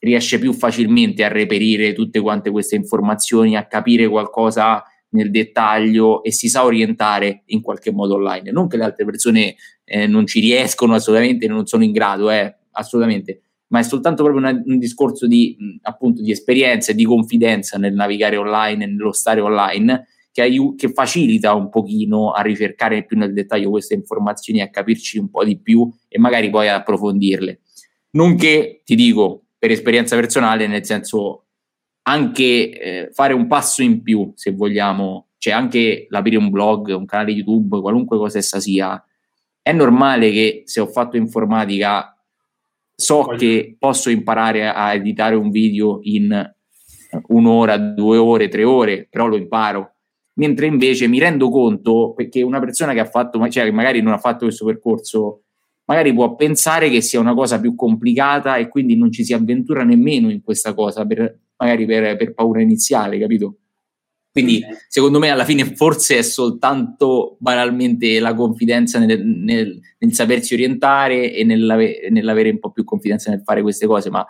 riesce più facilmente a reperire tutte quante queste informazioni, a capire qualcosa nel dettaglio e si sa orientare in qualche modo online. Non che le altre persone eh, non ci riescono assolutamente, non sono in grado, eh, assolutamente, ma è soltanto proprio una, un discorso di, appunto, di esperienza e di confidenza nel navigare online e nello stare online che, aiu- che facilita un pochino a ricercare più nel dettaglio queste informazioni, a capirci un po' di più e magari poi ad approfondirle. Nonché, ti dico, per esperienza personale, nel senso anche eh, fare un passo in più, se vogliamo, cioè anche l'aprire un blog, un canale YouTube, qualunque cosa essa sia, è normale che se ho fatto informatica so Voglio. che posso imparare a editare un video in un'ora, due ore, tre ore, però lo imparo. Mentre invece mi rendo conto perché una persona che ha fatto, cioè che magari non ha fatto questo percorso, magari può pensare che sia una cosa più complicata e quindi non ci si avventura nemmeno in questa cosa per, magari per, per paura iniziale, capito? Quindi secondo me alla fine forse è soltanto banalmente la confidenza nel, nel, nel sapersi orientare e nell'ave, nell'avere un po' più confidenza nel fare queste cose, ma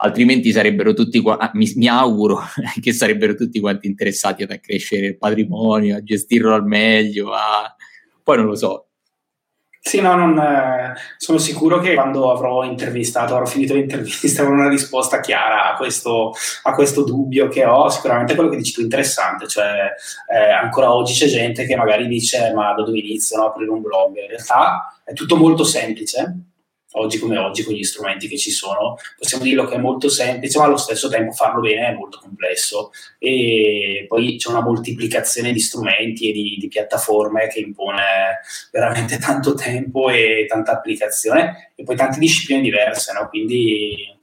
altrimenti sarebbero tutti, ah, mi, mi, auguro che sarebbero tutti quanti interessati ad accrescere il patrimonio, a gestirlo al meglio, a... poi non lo so, sì, no, non, eh, sono sicuro che quando avrò intervistato, avrò finito l'intervista, avrò una risposta chiara a questo, a questo, dubbio che ho. Sicuramente quello che dici tu è interessante, cioè eh, ancora oggi c'è gente che magari dice ma da dove inizio no, aprire un blog? In realtà è tutto molto semplice, oggi come oggi con gli strumenti che ci sono. Possiamo dirlo che è molto semplice, ma allo stesso tempo farlo bene è molto complesso. E poi c'è una moltiplicazione di strumenti e di, di piattaforme che impone veramente tanto tempo e tanta applicazione e poi tante discipline diverse, no? Quindi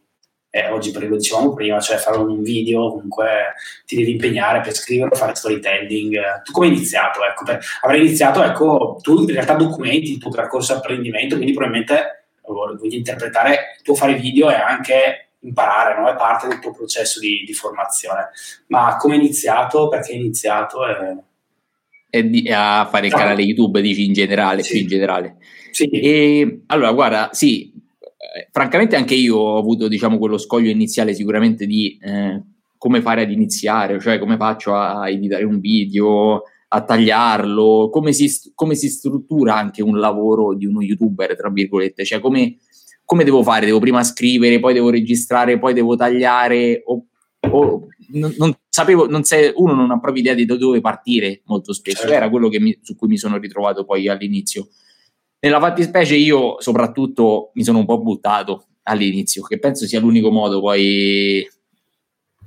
eh, oggi, perché lo dicevamo prima, cioè fare un video, comunque ti devi impegnare per scriverlo, fare storytelling. Tu come hai iniziato? Ecco, per, avrai iniziato, ecco, tu in realtà documenti il tuo percorso di apprendimento, quindi probabilmente voglio interpretare il tuo fare video e anche imparare, no? è parte del tuo processo di, di formazione. Ma come hai iniziato? Perché hai iniziato? E... E di, a fare il no. canale YouTube, dici in generale, sì. in generale. Sì. E, allora, guarda, sì, eh, francamente anche io ho avuto, diciamo, quello scoglio iniziale sicuramente di eh, come fare ad iniziare, cioè come faccio a editare un video, a tagliarlo, come si, come si struttura anche un lavoro di uno youtuber, tra virgolette, cioè come, come devo fare? Devo prima scrivere, poi devo registrare, poi devo tagliare, o, o non, non, sapevo, non sei, uno non ha proprio idea di da dove partire molto spesso, certo. era quello mi, su cui mi sono ritrovato poi all'inizio. Nella fattispecie io soprattutto mi sono un po' buttato all'inizio, che penso sia l'unico modo poi...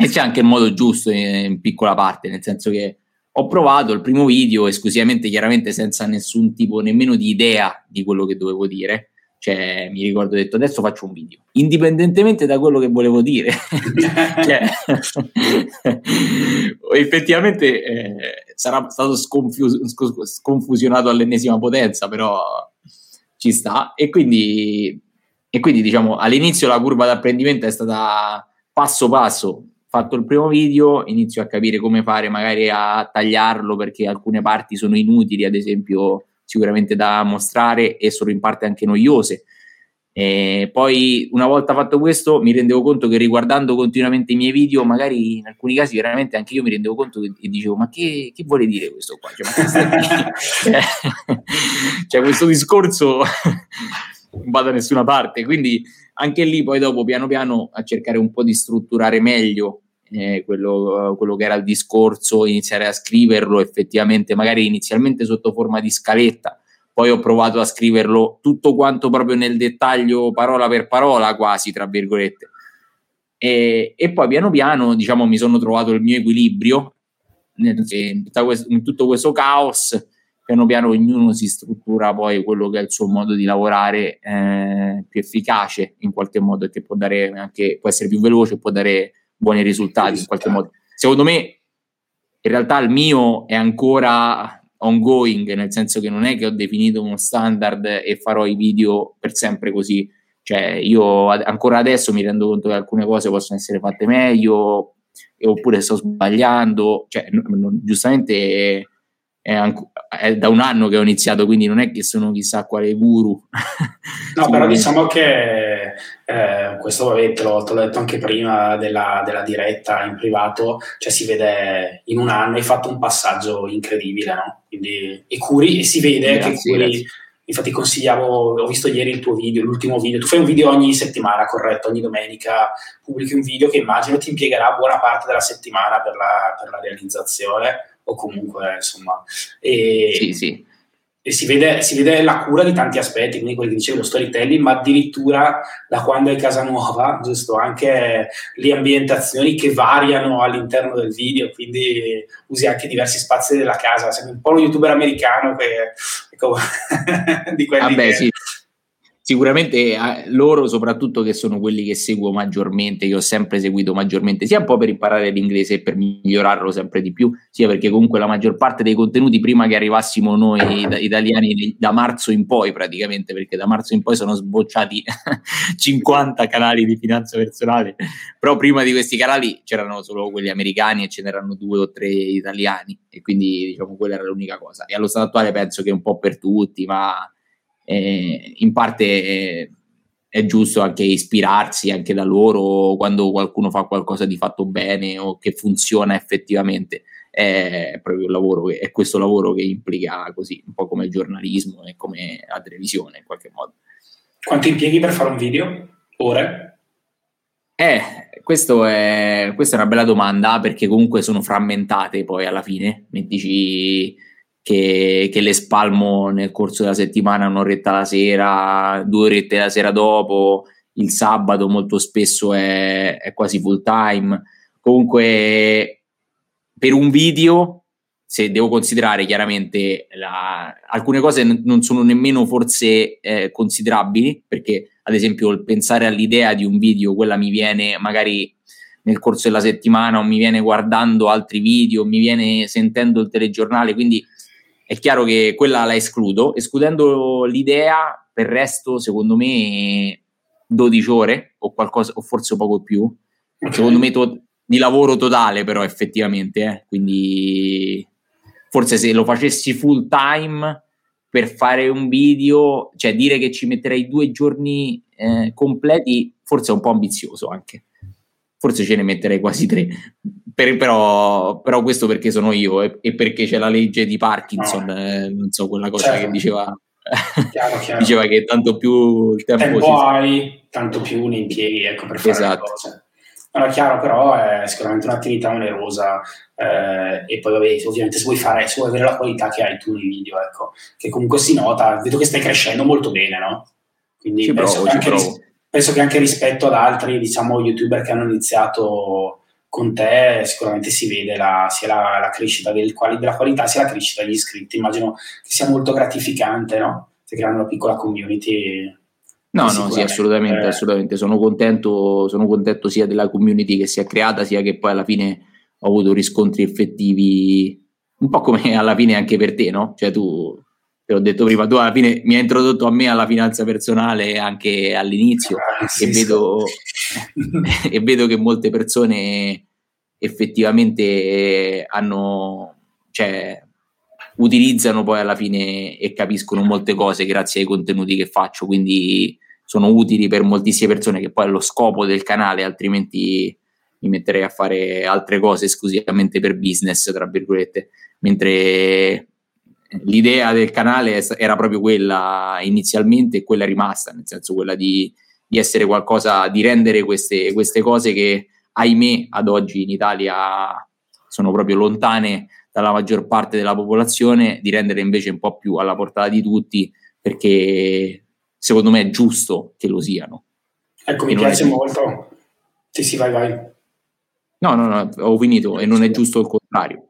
E c'è anche il modo giusto in, in piccola parte, nel senso che ho provato il primo video esclusivamente, chiaramente senza nessun tipo nemmeno di idea di quello che dovevo dire. Cioè, mi ricordo, ho detto adesso faccio un video, indipendentemente da quello che volevo dire. cioè, effettivamente eh, sarà stato sconfus- sconfusionato all'ennesima potenza, però ci sta. E quindi, e quindi, diciamo, all'inizio la curva d'apprendimento è stata passo passo, fatto il primo video, inizio a capire come fare magari a tagliarlo perché alcune parti sono inutili, ad esempio sicuramente da mostrare e sono in parte anche noiose. E poi una volta fatto questo mi rendevo conto che riguardando continuamente i miei video, magari in alcuni casi veramente anche io mi rendevo conto che, e dicevo ma che, che, vuole dire questo qua? Cioè, cioè, cioè questo discorso non va da nessuna parte, quindi anche lì poi dopo piano piano a cercare un po' di strutturare meglio eh, quello, quello, che era il discorso, iniziare a scriverlo effettivamente, magari inizialmente sotto forma di scaletta, poi ho provato a scriverlo tutto quanto proprio nel dettaglio, parola per parola quasi, tra virgolette. E, e poi piano piano, diciamo, mi sono trovato il mio equilibrio in, in tutto questo caos piano piano ognuno si struttura poi quello che è il suo modo di lavorare eh, più efficace in qualche modo e che può dare anche, può essere più veloce, può dare buoni risultati in qualche modo. Secondo me in realtà il mio è ancora ongoing, nel senso che non è che ho definito uno standard e farò i video per sempre così. Cioè, io ad, ancora adesso mi rendo conto che alcune cose possono essere fatte meglio, oppure sto sbagliando. Cioè, non, non, giustamente è, anco, è, da un anno che ho iniziato, quindi non è che sono chissà quale guru. no, però diciamo che eh, questo vabbè, te, l'ho, te l'ho, detto anche prima della, della, diretta in privato, cioè si vede in un anno hai fatto un passaggio incredibile, no? Quindi, e curi, e si vede grazie, che curi... Grazie. Infatti consigliavo, ho visto ieri il tuo video, l'ultimo video, tu fai un video ogni settimana, corretto, ogni domenica pubblichi un video che immagino ti impiegherà buona parte della settimana per la, per la realizzazione o comunque insomma... E, sì, sì. E si vede, si vede, la cura di tanti aspetti, quindi quelli che dicevo, lo storytelling, ma addirittura da quando è casa nuova, giusto, anche le ambientazioni che variano all'interno del video, quindi usi anche diversi spazi della casa, sembra un po' lo youtuber americano che, ecco, di quelli Vabbè, che... Sì sicuramente eh, loro soprattutto che sono quelli che seguo maggiormente, che ho sempre seguito maggiormente, sia un po' per imparare l'inglese e per migliorarlo sempre di più, sia perché comunque la maggior parte dei contenuti prima che arrivassimo noi italiani da marzo in poi praticamente, perché da marzo in poi sono sbocciati 50 canali di finanza personale, però prima di questi canali c'erano solo quelli americani e ce n'erano due o tre italiani e quindi diciamo quella era l'unica cosa. E allo stato attuale penso che un po' per tutti, ma eh, in parte eh, è giusto anche ispirarsi anche da loro quando qualcuno fa qualcosa di fatto bene o che funziona effettivamente. È proprio un lavoro che, è questo lavoro che implica così, un po' come il giornalismo e come la televisione in qualche modo. Quanto impieghi per fare un video? Ore? Eh, questo è, questa è una bella domanda perché comunque sono frammentate poi alla fine. Mettici che, che, le spalmo nel corso della settimana un'oretta la sera, due orette la sera dopo, il sabato molto spesso è, è quasi full time. Comunque per un video, se devo considerare chiaramente la, alcune cose n- non sono nemmeno forse eh, considerabili, perché ad esempio il pensare all'idea di un video, quella mi viene magari nel corso della settimana o mi viene guardando altri video, mi viene sentendo il telegiornale, quindi è chiaro che quella la escludo, escludendo l'idea, per il resto secondo me 12 ore o qualcosa o forse poco più. Okay. Secondo me to- di lavoro totale però effettivamente, eh? quindi forse se lo facessi full time per fare un video, cioè dire che ci metterei due giorni eh, completi, forse è un po' ambizioso anche. Forse ce ne metterei quasi tre, per, però, però, questo perché sono io e, e, perché c'è la legge di Parkinson, no. eh, non so, quella cosa certo. che diceva, chiaro, chiaro. diceva che tanto più il tempo, tempo hai, tanto più ne impieghi ecco, per fare esatto. le cose. Allora, chiaro, però è sicuramente un'attività onerosa eh, e poi vabbè, ovviamente se vuoi fare, se vuoi avere la qualità che hai tu nei video, ecco, che comunque si nota, vedo che stai crescendo molto bene, no? Quindi ci provo, che ris- penso che anche rispetto ad altri, diciamo, youtuber che hanno iniziato con te sicuramente si vede la, sia la, la crescita del, della qualità sia la crescita degli iscritti. Immagino che sia molto gratificante, no? Stai creando una piccola community. No, no, sì, assolutamente, assolutamente. Sono contento, sono contento sia della community che si è creata, sia che poi alla fine ho avuto riscontri effettivi, un po' come alla fine anche per te, no? Cioè tu te l'ho detto prima, tu alla fine mi hai introdotto a me alla finanza personale anche all'inizio ah, sì, e, vedo, e, vedo, che molte persone effettivamente hanno, cioè, utilizzano poi alla fine e capiscono molte cose grazie ai contenuti che faccio, quindi sono utili per moltissime persone che poi è lo scopo del canale, altrimenti mi metterei a fare altre cose esclusivamente per business, tra virgolette, mentre l'idea del canale era proprio quella inizialmente e quella è rimasta, nel senso quella di, di essere qualcosa, di rendere queste, queste, cose che ahimè ad oggi in Italia sono proprio lontane dalla maggior parte della popolazione, di rendere invece un po' più alla portata di tutti perché secondo me è giusto che lo siano. Ecco, mi piace molto. Sì, sì, vai, vai. No, no, no, ho finito e non è giusto il contrario.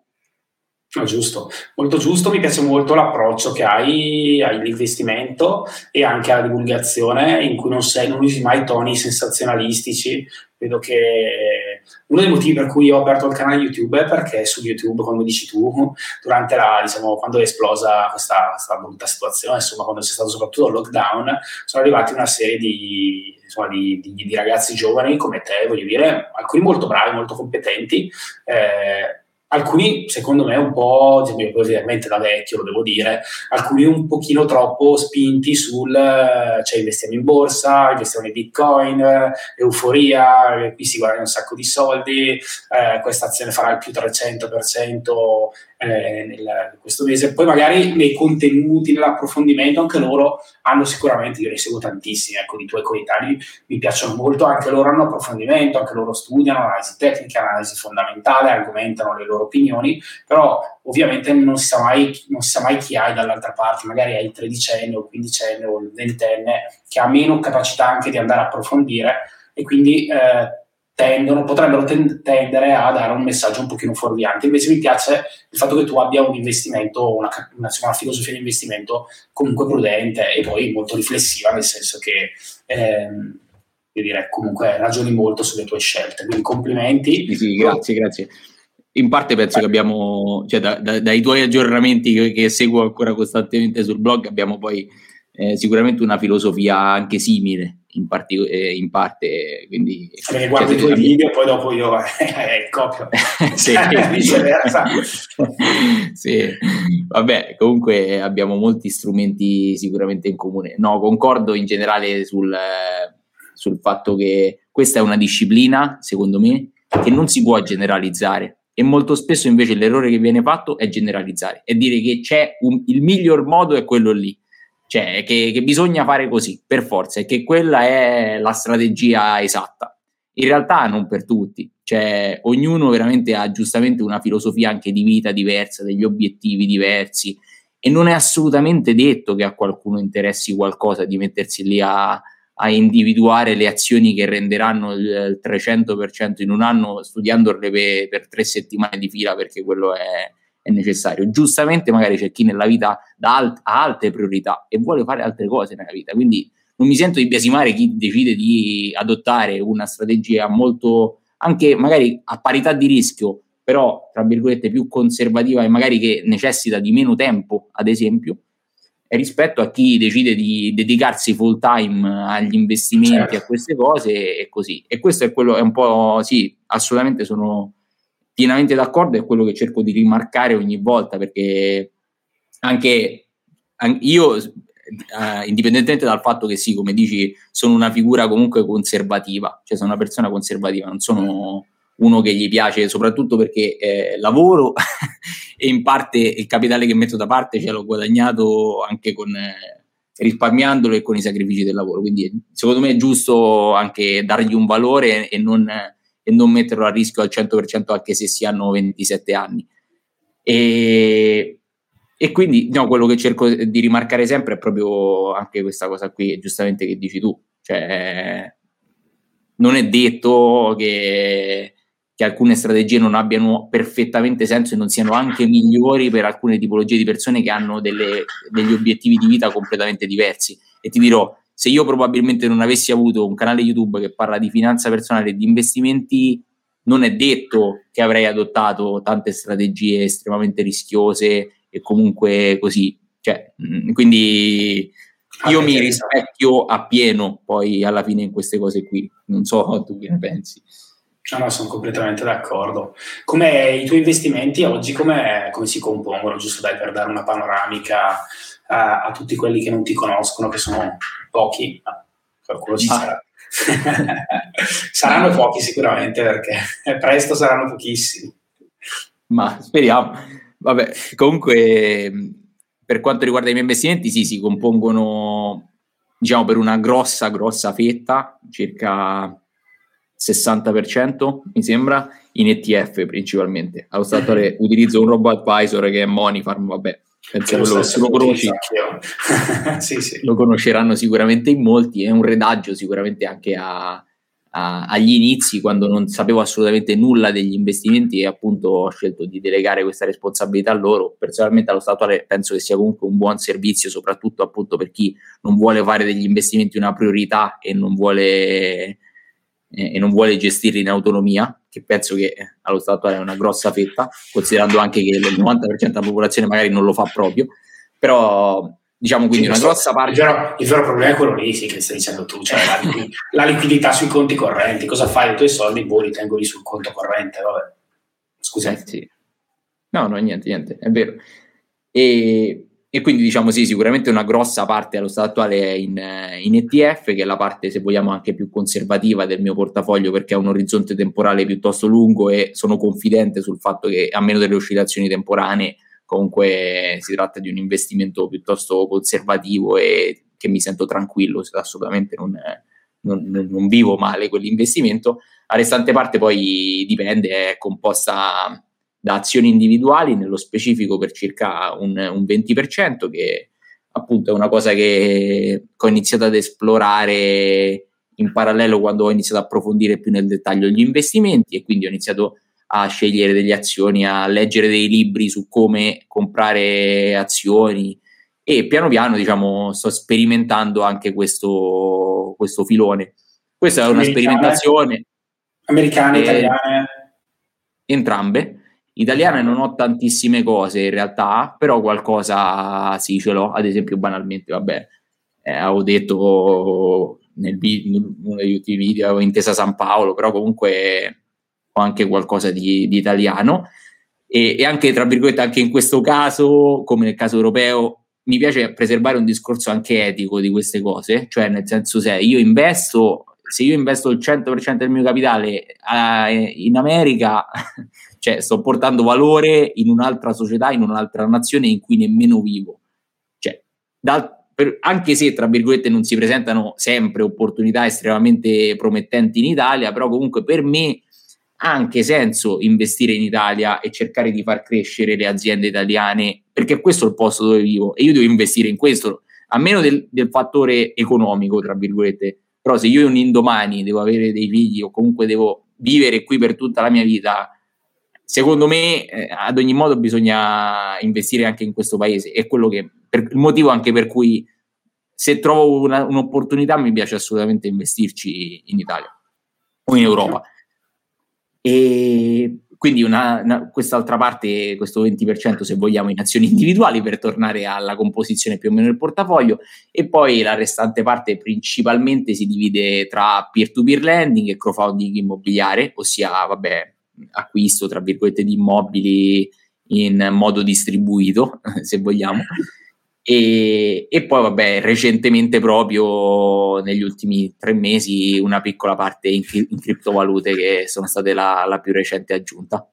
No, giusto, molto giusto, mi piace molto l'approccio che hai all'investimento e anche alla divulgazione in cui non, sei, non usi mai toni sensazionalistici. Vedo che uno dei motivi per cui ho aperto il canale YouTube è perché su YouTube, come dici tu, durante la, diciamo, quando è esplosa questa, questa brutta situazione, insomma, quando c'è stato soprattutto il lockdown, sono arrivati una serie di, insomma, di, di, di ragazzi giovani come te, voglio dire, alcuni molto bravi, molto competenti. Eh, alcuni secondo me un po', ovviamente da vecchio lo devo dire, alcuni un pochino troppo spinti sul cioè investiamo in borsa, investiamo in bitcoin, euforia, qui si guadagna un sacco di soldi, eh, questa azione farà il più 300% eh, nel, questo mese. Poi magari nei contenuti, nell'approfondimento, anche loro hanno sicuramente, io ne seguo tantissimi, ecco, di tuoi coetanei, mi piacciono molto, anche loro hanno approfondimento, anche loro studiano analisi tecnica, analisi fondamentale, argomentano le loro opinioni, però ovviamente non si sa mai, si sa mai chi hai dall'altra parte, magari hai il tredicenne o il quindicenne o il ventenne che ha meno capacità anche di andare a approfondire e quindi eh, tendono, potrebbero tendere a dare un messaggio un pochino fuorviante. Invece mi piace il fatto che tu abbia un investimento, una, una, una filosofia di investimento comunque prudente e poi molto riflessiva, nel senso che ehm, io direi comunque ragioni molto sulle tue scelte. Quindi complimenti. Sì, sì grazie, grazie. In parte penso che abbiamo, cioè da, da, dai tuoi aggiornamenti che, che seguo ancora costantemente sul blog, abbiamo poi eh, sicuramente una filosofia anche simile in, parti- eh, in parte. Quindi, Perché cioè, guardi i tuoi video e poi dopo io eh, copio. sì. viceversa. sì. Vabbè, comunque abbiamo molti strumenti sicuramente in comune. No, concordo in generale sul, sul fatto che questa è una disciplina, secondo me, che non si può generalizzare e molto spesso invece l'errore che viene fatto è generalizzare e dire che c'è un, il miglior modo è quello lì cioè che, che bisogna fare così per forza e che quella è la strategia esatta. In realtà non per tutti, cioè ognuno veramente ha giustamente una filosofia anche di vita diversa, degli obiettivi diversi e non è assolutamente detto che a qualcuno interessi qualcosa di mettersi lì a, a individuare le azioni che renderanno il 300% in un anno studiandole per, per tre settimane di fila perché quello è, è necessario. Giustamente magari c'è chi nella vita alt- ha alte priorità e vuole fare altre cose nella vita, quindi non mi sento di biasimare chi decide di adottare una strategia molto, anche magari a parità di rischio, però tra virgolette più conservativa e magari che necessita di meno tempo, ad esempio, rispetto a chi decide di dedicarsi full time agli investimenti, certo. a queste cose e così. E questo è quello, è un po', sì, assolutamente sono pienamente d'accordo, è quello che cerco di rimarcare ogni volta, perché anche, anche io, eh, indipendentemente dal fatto che sì, come dici, sono una figura comunque conservativa, cioè sono una persona conservativa, non sono uno che gli piace soprattutto perché eh, lavoro e in parte il capitale che metto da parte ce l'ho guadagnato anche con eh, risparmiandolo e con i sacrifici del lavoro. Quindi secondo me è giusto anche dargli un valore e non, e non metterlo a rischio al 100% anche se si hanno 27 anni. E, e quindi no, quello che cerco di rimarcare sempre è proprio anche questa cosa qui, giustamente che dici tu. Cioè, non è detto che che alcune strategie non abbiano perfettamente senso e non siano anche migliori per alcune tipologie di persone che hanno delle, degli obiettivi di vita completamente diversi. E ti dirò, se io probabilmente non avessi avuto un canale YouTube che parla di finanza personale e di investimenti, non è detto che avrei adottato tante strategie estremamente rischiose e comunque così. Cioè, mm, quindi io mi rispecchio appieno poi alla fine in queste cose qui. Non so tu che ne pensi. No, no, sono completamente d'accordo. Come i tuoi investimenti oggi, come, come si compongono, giusto dai per dare una panoramica a, a, tutti quelli che non ti conoscono, che sono pochi, ma qualcuno ci ah. sarà. saranno pochi sicuramente perché presto saranno pochissimi. Ma speriamo. Vabbè, comunque per quanto riguarda i miei investimenti, sì, si compongono diciamo per una grossa, grossa fetta, circa 60% mi sembra in ETF principalmente. Allo stato utilizzo un robot advisor che è Monifarm, vabbè, penso che lo, lo conosci, sì, sì. lo conosceranno sicuramente in molti, è un redaggio sicuramente anche a, a, agli inizi quando non sapevo assolutamente nulla degli investimenti e appunto ho scelto di delegare questa responsabilità a loro. Personalmente allo stato attuale penso che sia comunque un buon servizio, soprattutto appunto per chi non vuole fare degli investimenti una priorità e non vuole eh, e non vuole gestirli in autonomia, che penso che eh, allo stato attuale è una grossa fetta, considerando anche che il 90% della popolazione magari non lo fa proprio, però diciamo quindi una grossa parte... Il vero, il vero, problema è quello lì, sì, che stai dicendo tu, cioè la, liquid- la, liquidità sui conti correnti, cosa fai? I tuoi soldi, boh, li tengo lì sul conto corrente, vabbè. Scusa. Eh, sì. No, no, niente, niente, è vero. E e quindi diciamo sì, sicuramente una grossa parte allo stato attuale è in, in, ETF, che è la parte, se vogliamo, anche più conservativa del mio portafoglio perché ha un orizzonte temporale piuttosto lungo e sono confidente sul fatto che, a meno delle oscillazioni temporanee, comunque si tratta di un investimento piuttosto conservativo e che mi sento tranquillo, assolutamente non, non, non vivo male quell'investimento. La restante parte poi dipende, è composta da azioni individuali, nello specifico per circa un, un 20%, che appunto è una cosa che ho iniziato ad esplorare in parallelo quando ho iniziato ad approfondire più nel dettaglio gli investimenti e quindi ho iniziato a scegliere delle azioni, a leggere dei libri su come comprare azioni e piano piano diciamo sto sperimentando anche questo, questo filone. Questa è una sperimentazione. Americane, eh, italiane? Entrambe. Italiane non ho tantissime cose in realtà, però qualcosa sì ce l'ho, ad esempio banalmente, vabbè, eh, avevo detto nel in uno degli ultimi video Intesa San Paolo, però comunque ho anche qualcosa di, di italiano. E, e, anche tra virgolette anche in questo caso, come nel caso europeo, mi piace preservare un discorso anche etico di queste cose, cioè nel senso se io investo, se io investo il 100% del mio capitale eh, in America cioè sto portando valore in un'altra società, in un'altra nazione in cui nemmeno vivo. Cioè, dal, per, anche se tra virgolette non si presentano sempre opportunità estremamente promettenti in Italia, però comunque per me ha anche senso investire in Italia e cercare di far crescere le aziende italiane, perché questo è il posto dove vivo e io devo investire in questo, a meno del, del fattore economico, tra virgolette. Però se io un indomani devo avere dei figli o comunque devo vivere qui per tutta la mia vita, secondo me eh, ad ogni modo bisogna investire anche in questo paese. È quello che, per, il motivo anche per cui se trovo una, un'opportunità mi piace assolutamente investirci in Italia o in Europa. E quindi una, una, quest'altra parte, questo 20% se vogliamo in azioni individuali per tornare alla composizione più o meno del portafoglio e poi la restante parte principalmente si divide tra peer-to-peer lending e crowdfunding immobiliare, ossia vabbè, acquisto tra virgolette di immobili in modo distribuito, se vogliamo, e, e, poi, vabbè, recentemente proprio negli ultimi tre mesi una piccola parte in, in criptovalute che sono state la, la, più recente aggiunta.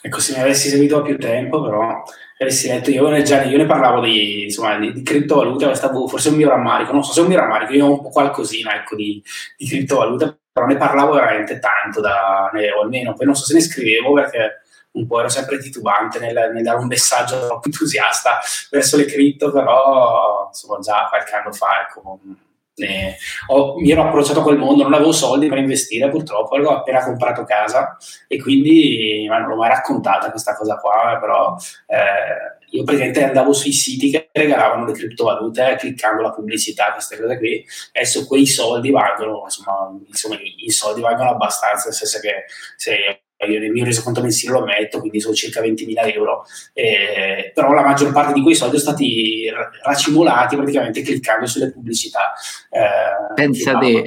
Ecco, se mi avessi seguito più tempo, però, avessi letto, io ne, già, io ne parlavo di, insomma, di, di criptovalute, stavo, forse un mio rammarico, non so se è un mio rammarico, io ho un po' qualcosina ecco, di, di criptovalute, però ne parlavo veramente tanto, da, o almeno, poi non so se ne scrivevo perché un po' ero sempre titubante nel, nel, dare un messaggio troppo entusiasta verso le cripto, però insomma già qualche anno fa ecco, ne, ho, mi ero approcciato a quel mondo, non avevo soldi per investire purtroppo, avevo appena comprato casa e quindi non l'ho mai raccontata questa cosa qua, però eh, io praticamente andavo sui siti che regalavano le criptovalute cliccando la pubblicità, queste cose qui, su quei soldi valgono, insomma, insomma i soldi valgono abbastanza, nel senso che se io nel mio resoconto mensile lo ammetto, quindi sono circa 20.000 euro, eh, però la maggior parte di quei soldi sono stati racimolati praticamente cliccando sulle pubblicità. Eh, Pensa te.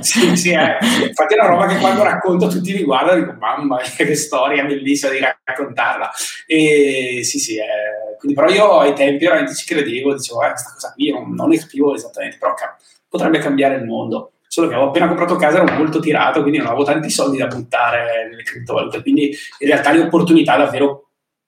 sì, sì, eh. infatti è una roba che quando racconto tutti mi guardano e dico mamma che storia bellissima di raccontarla. E sì, sì, eh. quindi, però io ai tempi veramente ci credevo, dicevo, eh, questa cosa qui non, non ne capivo esattamente, però potrebbe cambiare il mondo solo che avevo appena comprato casa, ero molto tirato, quindi non avevo tanti soldi da buttare nelle criptovalute, quindi in realtà le opportunità davvero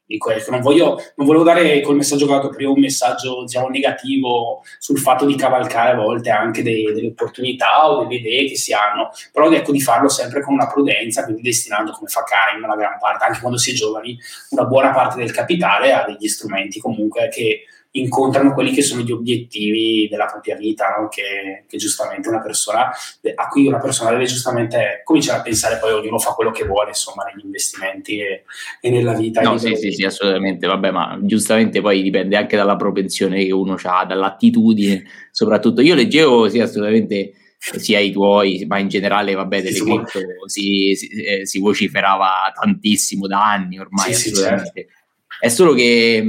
dico, ecco, non, voglio, non volevo dare col messaggio che ho dato prima un messaggio diciamo, negativo sul fatto di cavalcare a volte anche dei, delle opportunità o delle idee che si hanno, però ecco di farlo sempre con una prudenza, quindi destinando come fa Karim la gran parte, anche quando si è giovani, una buona parte del capitale a degli strumenti comunque che incontrano quelli che sono gli obiettivi della propria vita, no? che, che, giustamente una persona, a cui una persona deve giustamente cominciare a pensare, poi ognuno fa quello che vuole, insomma, negli investimenti e, e nella vita. No, sì, sì, sì, assolutamente, vabbè, ma giustamente poi dipende anche dalla propensione che uno ha, dall'attitudine, soprattutto. Io leggevo, sì, assolutamente sia i tuoi, ma in generale, vabbè, delle cripto si, si, eh, si, vociferava tantissimo da anni ormai, sì, assolutamente. Sì, certo è solo che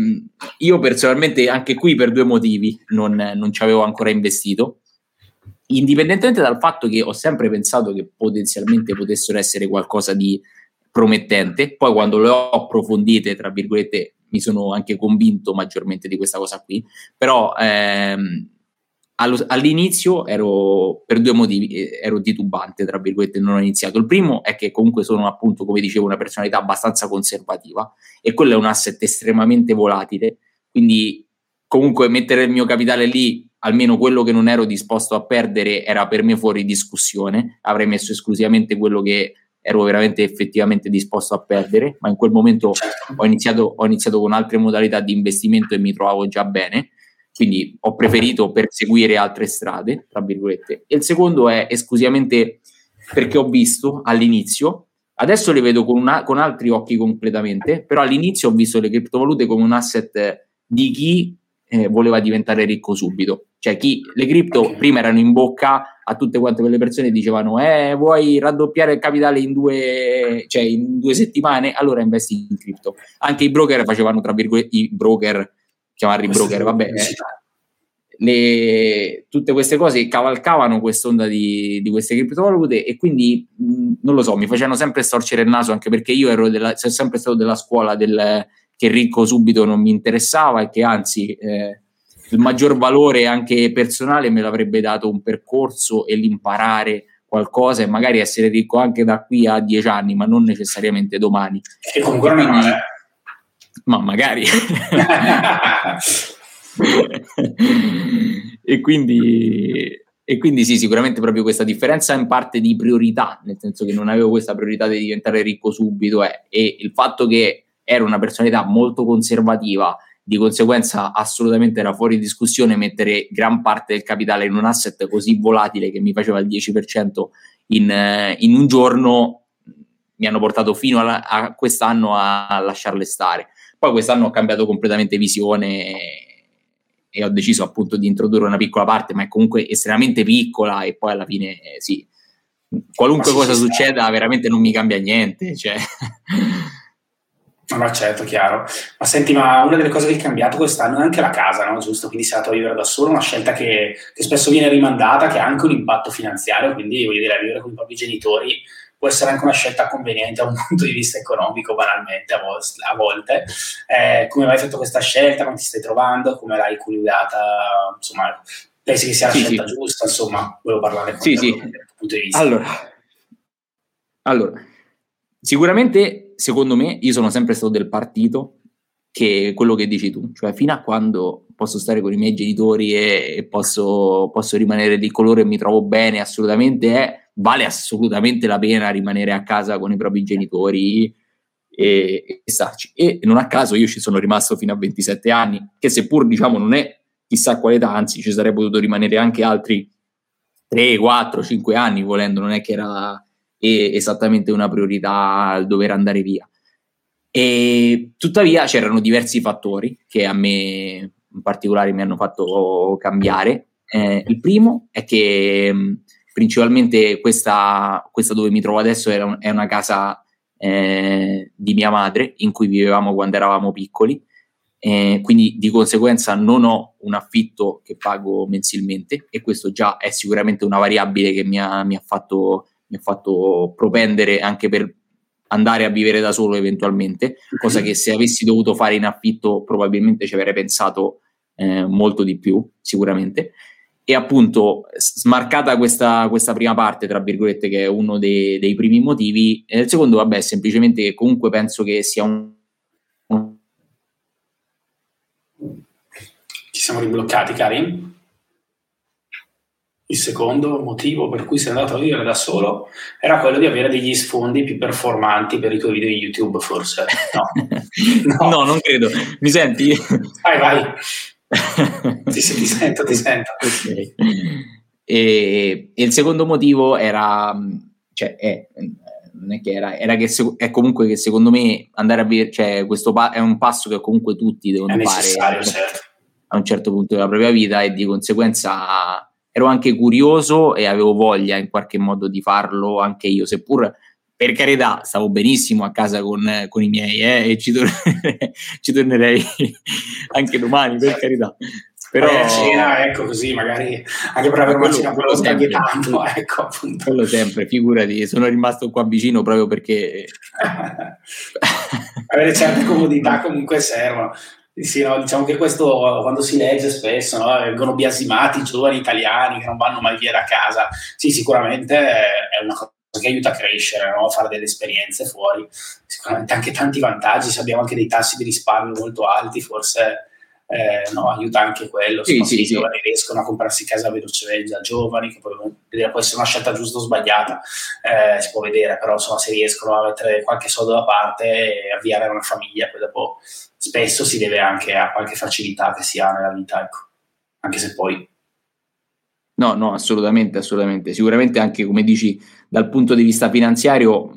io personalmente, anche qui per due motivi, non, non ci avevo ancora investito. Indipendentemente dal fatto che ho sempre pensato che potenzialmente potessero essere qualcosa di promettente, poi quando le ho approfondite, tra virgolette, mi sono anche convinto maggiormente di questa cosa qui, però ehm, all'inizio ero per due motivi eh, ero titubante tra virgolette non ho iniziato. Il primo è che comunque sono appunto come dicevo una personalità abbastanza conservativa e quello è un asset estremamente volatile. Quindi comunque mettere il mio capitale lì almeno quello che non ero disposto a perdere era per me fuori discussione. Avrei messo esclusivamente quello che ero veramente effettivamente disposto a perdere ma in quel momento ho iniziato, ho iniziato con altre modalità di investimento e mi trovavo già bene quindi ho preferito perseguire altre strade, tra virgolette. E il secondo è esclusivamente perché ho visto all'inizio, adesso le vedo con, una, con altri occhi completamente, però all'inizio ho visto le criptovalute come un asset di chi eh, voleva diventare ricco subito. Cioè chi le cripto okay. prima erano in bocca a tutte quante quelle persone che dicevano eh vuoi raddoppiare il capitale in due, cioè in due settimane, allora investi in cripto. Anche i broker facevano tra virgolette i broker chiamarli broker, vabbè, eh, le, tutte queste cose cavalcavano quest'onda di, di queste criptovalute e quindi mh, non lo so, mi facevano sempre storcere il naso anche perché io ero della, sono sempre stato della scuola del, che ricco subito non mi interessava e che anzi eh, il maggior valore anche personale me l'avrebbe dato un percorso e l'imparare qualcosa e magari essere ricco anche da qui a dieci anni, ma non necessariamente domani. E comunque non è ma magari. e quindi E quindi sì, sicuramente proprio questa differenza in parte di priorità, nel senso che non avevo questa priorità di diventare ricco subito eh, e il fatto che ero una personalità molto conservativa, di conseguenza assolutamente era fuori discussione mettere gran parte del capitale in un asset così volatile che mi faceva il 10% in, eh, in un giorno, mi hanno portato fino a, a quest'anno a lasciarle stare. Poi quest'anno ho cambiato completamente visione e ho deciso appunto di introdurre una piccola parte, ma è comunque estremamente piccola e poi alla fine eh, sì, qualunque cosa succeda veramente non mi cambia niente. Cioè. Ma certo, chiaro. Ma senti, ma una delle cose che è cambiato quest'anno è anche la casa, no? Giusto? Quindi sei andato a vivere da solo, una scelta che, che, spesso viene rimandata, che ha anche un impatto finanziario, quindi voglio dire, vivere con i propri genitori può essere anche una scelta conveniente da un punto di vista economico, banalmente, a, volte. Eh, come hai fatto questa scelta? Come ti stai trovando? Come l'hai coniugata? Insomma, pensi che sia la sì, scelta sì. giusta? Insomma, volevo parlare con sì, te sì. dal punto di vista. Allora, allora, sicuramente, secondo me, io sono sempre stato del partito che quello che dici tu, cioè fino a quando posso stare con i miei genitori e, e posso, posso, rimanere di colore e mi trovo bene, assolutamente è vale assolutamente la pena rimanere a casa con i propri genitori e, e starci. E non a caso io ci sono rimasto fino a 27 anni, che seppur diciamo non è chissà quale età, anzi ci sarei potuto rimanere anche altri 3, 4, 5 anni volendo, non è che era esattamente una priorità il dover andare via. E tuttavia c'erano diversi fattori che a me in particolare mi hanno fatto cambiare. Eh, il primo è che principalmente questa, questa, dove mi trovo adesso un, è una casa eh, di mia madre in cui vivevamo quando eravamo piccoli, eh, quindi di conseguenza non ho un affitto che pago mensilmente e questo già è sicuramente una variabile che mi ha, mi ha, fatto, mi ha fatto propendere anche per andare a vivere da solo eventualmente, cosa che se avessi dovuto fare in affitto probabilmente ci avrei pensato eh, molto di più, sicuramente. E appunto, smarcata questa, questa, prima parte, tra virgolette, che è uno dei, dei primi motivi, e il secondo, vabbè, semplicemente che comunque penso che sia un. Ci siamo ribloccati, Karim? Il secondo motivo per cui sei andato a vivere da solo era quello di avere degli sfondi più performanti per i tuoi video di YouTube, forse. No, no. no non credo. Mi senti? Vai, vai ti, ti, sento, ti sento. Okay. E, e, il secondo motivo era, cioè, è, non è che era, era che se, è comunque che secondo me andare a vedere, cioè, questo pa- è un passo che comunque tutti devono fare certo. a un certo punto della propria vita e di conseguenza ero anche curioso e avevo voglia in qualche modo di farlo anche io, seppur per carità, stavo benissimo a casa con, con i miei eh, e ci tornerei, ci tornerei, anche domani, per carità. Però a cena, ecco così, magari anche per avere una cena quello sempre, tanto, ecco appunto. Quello sempre, figurati, sono rimasto qua vicino proprio perché... avere certe comodità comunque servono. Sì, no, diciamo che questo quando si legge spesso no, vengono biasimati i giovani italiani che non vanno mai via da casa. Sì, sicuramente è una cosa che aiuta a crescere, no? fare delle esperienze fuori. Sicuramente anche tanti vantaggi, se abbiamo anche dei tassi di risparmio molto alti, forse eh, no, aiuta anche quello. Sì, sì, i sì. giovani riescono a comprarsi casa velocemente, già giovani, che poi può essere una scelta giusta o sbagliata, eh, si può vedere, però insomma se riescono a mettere qualche soldo da parte e avviare una famiglia, poi dopo spesso si deve anche a qualche facilità che si ha nella vita, ecco. anche se poi No, no, assolutamente, assolutamente. Sicuramente anche, come dici, dal punto di vista finanziario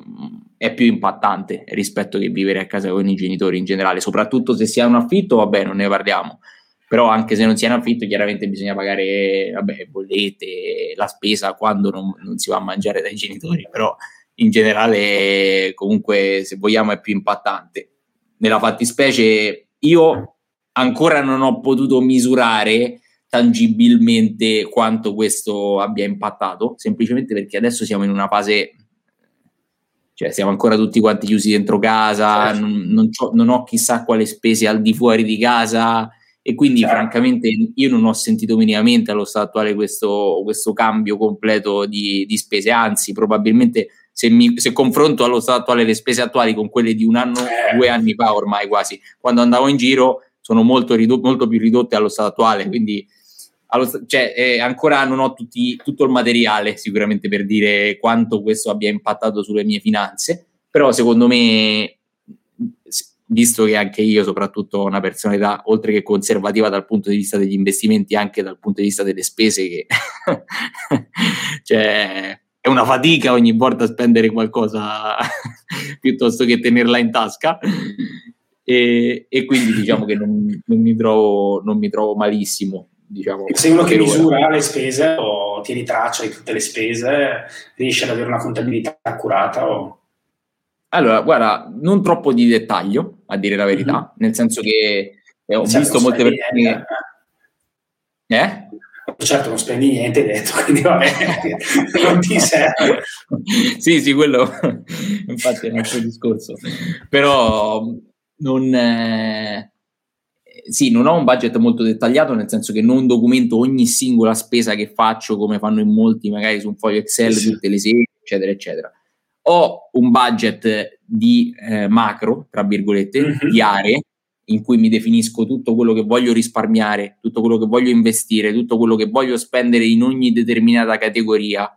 è più impattante rispetto che vivere a casa con i genitori in generale, soprattutto se si ha un affitto, vabbè, non ne parliamo. Però anche se non si ha un affitto, chiaramente bisogna pagare, vabbè, bollette, la spesa quando non, non si va a mangiare dai genitori, però in generale comunque se vogliamo è più impattante. Nella fattispecie io ancora non ho potuto misurare tangibilmente quanto questo abbia impattato, semplicemente perché adesso siamo in una fase, cioè siamo ancora tutti quanti chiusi dentro casa, certo. non, non, non, ho chissà quale spese al di fuori di casa e quindi certo. francamente io non ho sentito minimamente allo stato attuale questo, questo cambio completo di, di spese, anzi probabilmente se, mi, se, confronto allo stato attuale le spese attuali con quelle di un anno, eh. due anni fa ormai quasi, quando andavo in giro sono molto, ridotto, molto più ridotte allo stato attuale, quindi allo, cioè, eh, ancora non ho tutti, tutto il materiale sicuramente per dire quanto questo abbia impattato sulle mie finanze, però secondo me, visto che anche io soprattutto ho una personalità oltre che conservativa dal punto di vista degli investimenti, anche dal punto di vista delle spese, che cioè, è una fatica ogni volta spendere qualcosa piuttosto che tenerla in tasca. E, e quindi diciamo che non, non, mi trovo, non mi trovo malissimo diciamo, sei uno che misura le spese o tieni traccia di tutte le spese, riesci ad avere una contabilità accurata? O... Allora, guarda, non troppo di dettaglio, a dire la verità, mm-hmm. nel senso che eh, ho certo, visto molte persone... Eh? eh? Certo, non spendi niente, detto, quindi vabbè, non ti serve. sì, sì, quello infatti è un altro discorso. Però non... Eh sì, non ho un budget molto dettagliato, nel senso che non documento ogni singola spesa che faccio, come fanno in molti, magari su un foglio Excel, sì. tutte le sere, eccetera, eccetera. Ho un budget di eh, macro, tra virgolette, mm-hmm. di aree, in cui mi definisco tutto quello che voglio risparmiare, tutto quello che voglio investire, tutto quello che voglio spendere in ogni determinata categoria.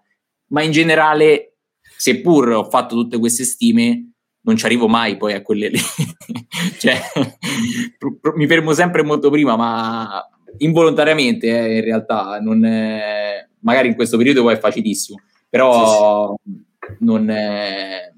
Ma in generale, seppur ho fatto tutte queste stime, non ci arrivo mai poi a quelle lì. cioè, mi fermo sempre molto prima, ma involontariamente eh, in realtà non è, magari in questo periodo poi è facilissimo, però sì, sì. Non, è,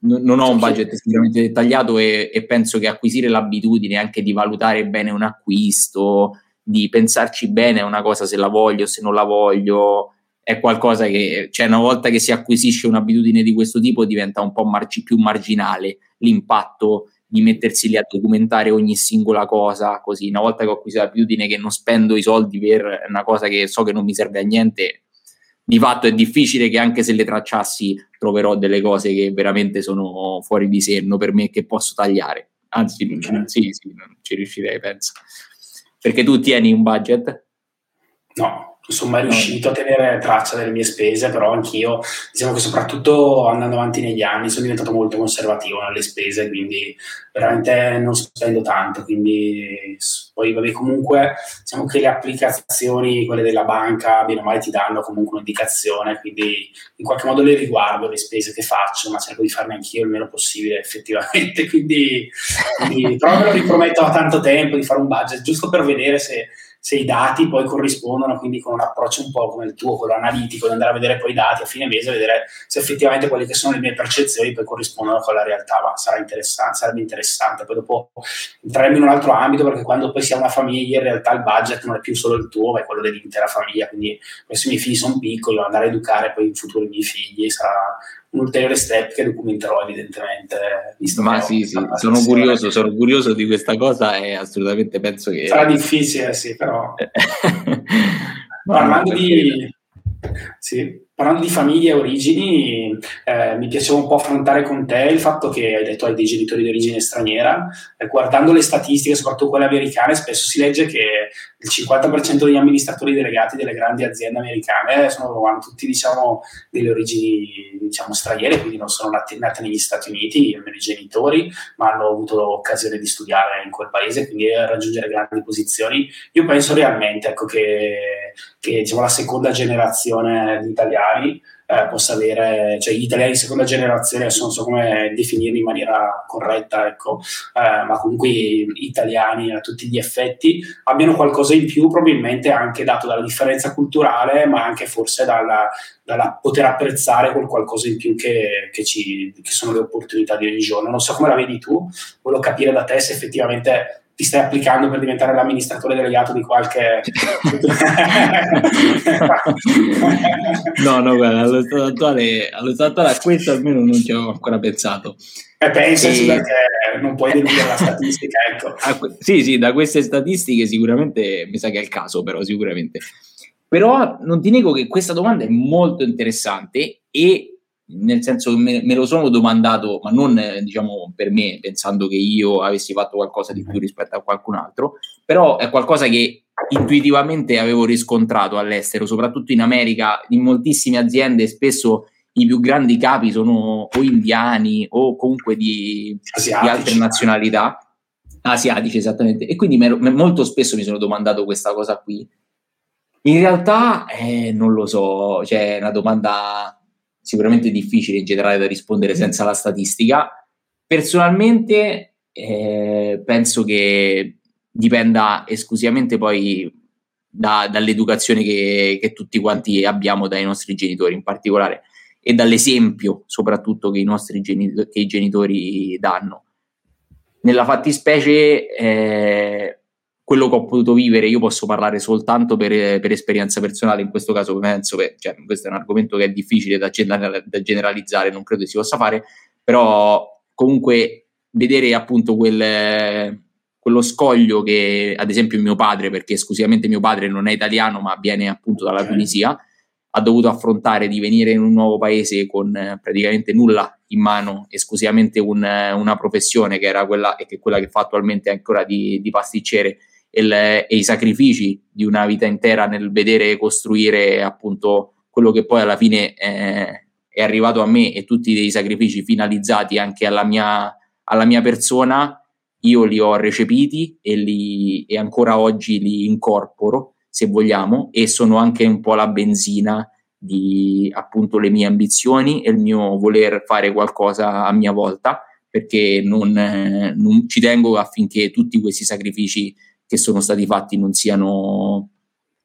non, ho un budget estremamente dettagliato e, e penso che acquisire l'abitudine anche di valutare bene un acquisto, di pensarci bene a una cosa se la voglio, se non la voglio, è qualcosa che, cioè, una volta che si acquisisce un'abitudine di questo tipo, diventa un po' margi- più marginale l'impatto di mettersi lì a documentare ogni singola cosa. Così, una volta che ho acquisito l'abitudine che non spendo i soldi per una cosa che so che non mi serve a niente, di fatto è difficile che anche se le tracciassi troverò delle cose che veramente sono fuori di senno per me che posso tagliare. Anzi, sì, sì, non ci riuscirei, penso. Perché tu tieni un budget? No, mai riuscito a tenere traccia delle mie spese, però anch'io, diciamo che soprattutto andando avanti negli anni, sono diventato molto conservativo nelle spese, quindi veramente non spendo tanto, quindi poi vabbè comunque diciamo che le applicazioni, quelle della banca, bene o male ti danno comunque un'indicazione, quindi in qualche modo le riguardo le spese che faccio, ma cerco di farne anch'io il meno possibile effettivamente, quindi, quindi però me lo riprometto da tanto tempo di fare un budget, giusto per vedere se se i dati poi corrispondono, quindi con un approccio un po' come il tuo, quello analitico, di andare a vedere poi i dati a fine mese, vedere se effettivamente quelle che sono le mie percezioni poi corrispondono con la realtà, ma sarà interessante, sarebbe interessante. Poi dopo entreremo in un altro ambito, perché quando poi si ha una famiglia, in realtà il budget non è più solo il tuo, ma è quello dell'intera famiglia, quindi questi miei figli sono piccoli, andare a educare poi in futuro i miei figli, sarà un ulteriore step che documenterò evidentemente. Visto Ma sì, sì, sono curioso, sono curioso di questa cosa e assolutamente penso che... Sarà difficile, sì, però... Parlando di... Sì, parlando di famiglia e origini, eh, mi piaceva un po' affrontare con te il fatto che hai detto hai dei genitori di origine straniera. Eh, guardando le statistiche, soprattutto quelle americane, spesso si legge che il 50% degli amministratori delegati delle grandi aziende americane sono, hanno tutti diciamo, delle origini diciamo, straniere, quindi non sono nati, nati negli Stati Uniti, almeno i genitori, ma hanno avuto occasione di studiare in quel paese, quindi raggiungere grandi posizioni. Io penso realmente ecco, che, che diciamo, la seconda generazione di italiani eh, possa avere, cioè gli italiani di seconda generazione, adesso non so come definirli in maniera corretta, ecco, eh, ma comunque italiani a tutti gli effetti, abbiano qualcosa in più, probabilmente anche dato dalla differenza culturale, ma anche forse dalla, dalla poter apprezzare quel qualcosa in più che, che, ci, che sono le opportunità di ogni giorno. Non so come la vedi tu, volevo capire da te se effettivamente ti stai applicando per diventare l'amministratore delegato di qualche... no, no, guarda, allo stato attuale, allo stato attuale a questo almeno non ci ho ancora pensato. Eh, pensaci e... perché non puoi deludere la statistica, ecco. Que- sì, sì, da queste statistiche sicuramente mi sa che è il caso, però sicuramente. Però non ti nego che questa domanda è molto interessante e nel senso che me, me, lo sono domandato, ma non diciamo per me, pensando che io avessi fatto qualcosa di più rispetto a qualcun altro, però è qualcosa che intuitivamente avevo riscontrato all'estero, soprattutto in America, in moltissime aziende, spesso i più grandi capi sono o indiani o comunque di, di altre nazionalità, asiatici esattamente, e quindi me, molto spesso mi sono domandato questa cosa qui. In realtà eh, non lo so, cioè è una domanda sicuramente difficile in generale da rispondere senza la statistica. Personalmente eh, penso che dipenda esclusivamente poi da, dall'educazione che, che, tutti quanti abbiamo dai nostri genitori in particolare e dall'esempio soprattutto che i nostri genitori, che i genitori danno. Nella fattispecie eh, quello che ho potuto vivere io posso parlare soltanto per, per esperienza personale, in questo caso penso che cioè, questo è un argomento che è difficile da, da generalizzare, non credo si possa fare, però comunque vedere appunto quel, quello scoglio che ad esempio mio padre, perché esclusivamente mio padre non è italiano ma viene appunto dalla Tunisia, ha dovuto affrontare di venire in un nuovo paese con eh, praticamente nulla in mano, esclusivamente un, una professione che era quella e che quella che fa attualmente ancora di, di pasticcere e, le, e, i sacrifici di una vita intera nel vedere costruire appunto quello che poi alla fine eh, è arrivato a me e tutti dei sacrifici finalizzati anche alla mia, alla mia persona, io li ho recepiti e, li, e ancora oggi li incorporo, se vogliamo, e sono anche un po' la benzina di appunto le mie ambizioni e il mio voler fare qualcosa a mia volta, perché non, non ci tengo affinché tutti questi sacrifici che sono stati fatti non siano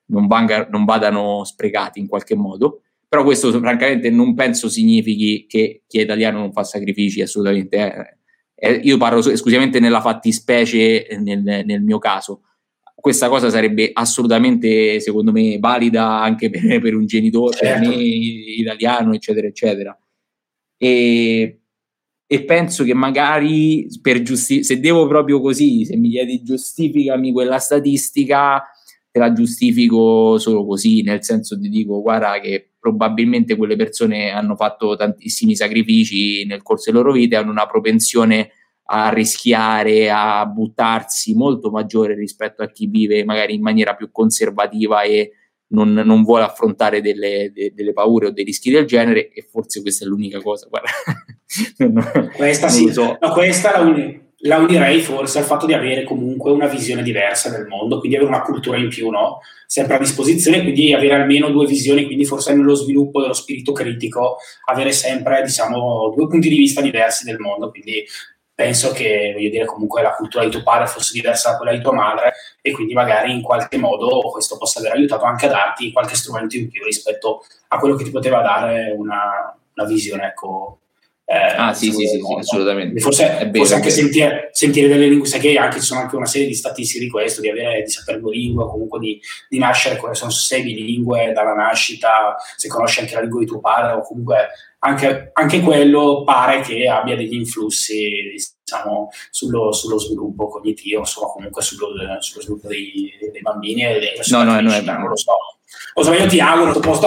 non, vanga, non vadano sprecati in qualche modo. Però questo francamente non penso significhi che chi è italiano non fa sacrifici, assolutamente. Eh. Eh, io parlo esclusivamente nella fattispecie nel, nel, mio caso. Questa cosa sarebbe assolutamente, secondo me, valida anche per, per un genitore, certo. italiano, eccetera, eccetera. E e penso che magari per giusti- se devo proprio così, se mi chiedi giustificami quella statistica, te la giustifico solo così, nel senso di dico guarda che probabilmente quelle persone hanno fatto tantissimi sacrifici nel corso delle loro vite, hanno una propensione a rischiare, a buttarsi molto maggiore rispetto a chi vive magari in maniera più conservativa e non, non vuole affrontare delle, de, delle, paure o dei rischi del genere e forse questa è l'unica cosa. questa sì, so. no, questa la, uni, la, unirei forse al fatto di avere comunque una visione diversa del mondo, quindi avere una cultura in più, no? sempre a disposizione, quindi avere almeno due visioni, quindi forse nello sviluppo dello spirito critico, avere sempre diciamo, due punti di vista diversi del mondo, quindi penso che, voglio dire, comunque la cultura di tuo padre fosse diversa da quella di tua madre e quindi magari in qualche modo questo possa aver aiutato anche a darti qualche strumento in più rispetto a quello che ti poteva dare una, una visione, ecco, eh, ah sì, sì, sì, sì, assolutamente. Forse, forse anche sentire, sentire, delle lingue, sai che anche ci sono anche una serie di statistiche di questo, di avere, di sapere due lingue, comunque di, di nascere, se sei bilingue dalla nascita, se conosci anche la lingua di tuo padre o comunque anche, anche quello pare che abbia degli influssi diciamo, sullo, sullo sviluppo cognitivo, insomma comunque sullo, sullo sviluppo dei, dei, bambini e dei no, no, no, non lo so. O se io ti auguro, posto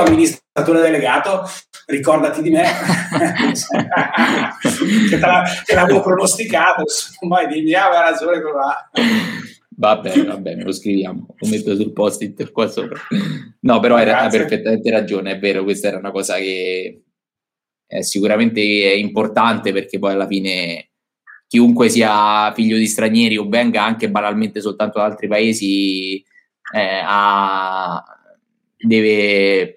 amministratore delegato, ricordati di me, che, te l'avevo pronosticato, insomma, dimmi, ah, aveva ragione, va. Va bene, va bene, lo scriviamo, lo metto sul post-it qua sopra. No, però hai perfettamente ragione, è vero, questa era una cosa che eh, sicuramente è importante perché poi alla fine chiunque sia figlio di stranieri o venga anche banalmente soltanto da altri paesi eh, ha, deve,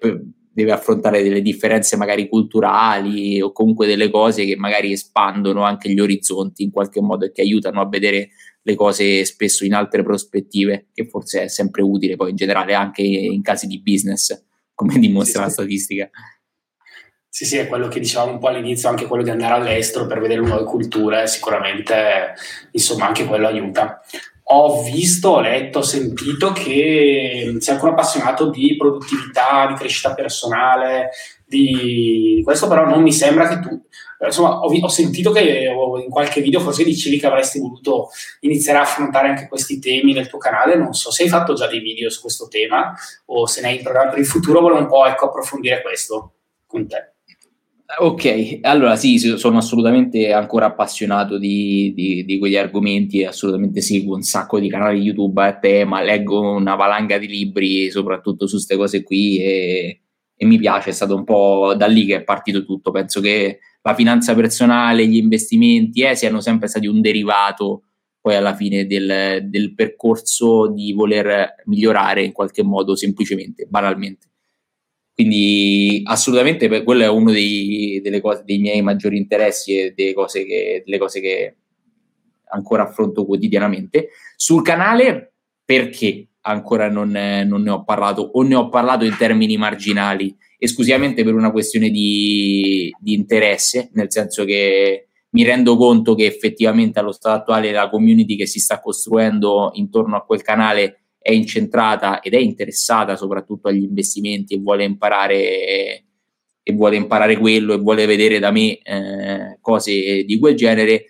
deve, affrontare delle differenze magari culturali o comunque delle cose che magari espandono anche gli orizzonti in qualche modo e che aiutano a vedere le cose spesso in altre prospettive, che forse è sempre utile poi in generale anche in casi di business, come dimostra sì, la statistica. Sì, sì, è quello che dicevamo un po' all'inizio, anche quello di andare all'estero per vedere nuove culture, sicuramente, insomma, anche quello aiuta. Ho visto, ho letto, ho sentito che sei ancora appassionato di produttività, di crescita personale, di questo però non mi sembra che tu... Insomma, ho, ho sentito che in qualche video forse dicevi che avresti voluto iniziare a affrontare anche questi temi nel tuo canale, non so se hai fatto già dei video su questo tema o se ne hai in programma per il futuro, volevo un po' ecco, approfondire questo con te. Ok, allora sì, sono assolutamente ancora appassionato di, di, di, quegli argomenti e assolutamente seguo un sacco di canali YouTube a tema, leggo una valanga di libri soprattutto su queste cose qui e, e, mi piace, è stato un po' da lì che è partito tutto, penso che la finanza personale, gli investimenti eh, siano sempre stati un derivato poi alla fine del, del percorso di voler migliorare in qualche modo semplicemente, banalmente. Quindi assolutamente quello è uno dei, cose, dei miei maggiori interessi e delle cose, che, delle cose che ancora affronto quotidianamente. Sul canale perché ancora non, non, ne ho parlato o ne ho parlato in termini marginali esclusivamente per una questione di, di interesse, nel senso che mi rendo conto che effettivamente allo stato attuale la community che si sta costruendo intorno a quel canale è incentrata ed è interessata soprattutto agli investimenti e vuole imparare e vuole imparare quello e vuole vedere da me eh, cose di quel genere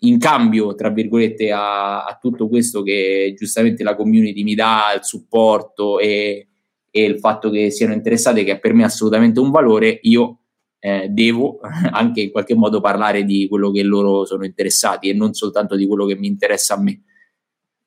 in cambio tra virgolette a, a, tutto questo che giustamente la community mi dà il supporto e, e il fatto che siano interessate che è per me assolutamente un valore io eh, devo anche in qualche modo parlare di quello che loro sono interessati e non soltanto di quello che mi interessa a me.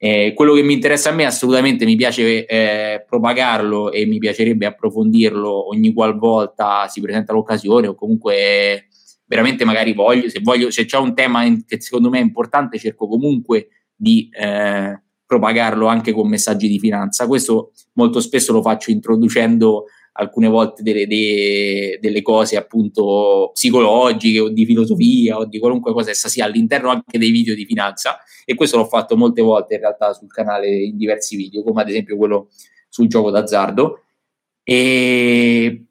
Eh, quello che mi interessa a me assolutamente mi piace eh, propagarlo e mi piacerebbe approfondirlo ogni qualvolta si presenta l'occasione o comunque veramente magari voglio, se, voglio, se c'è un tema che secondo me è importante cerco comunque di eh, propagarlo anche con messaggi di finanza. Questo molto spesso lo faccio introducendo alcune volte delle, delle, delle, cose appunto psicologiche o di filosofia o di qualunque cosa essa sia all'interno anche dei video di finanza. E questo l'ho fatto molte volte in realtà sul canale in diversi video come ad esempio quello sul gioco d'azzardo. E,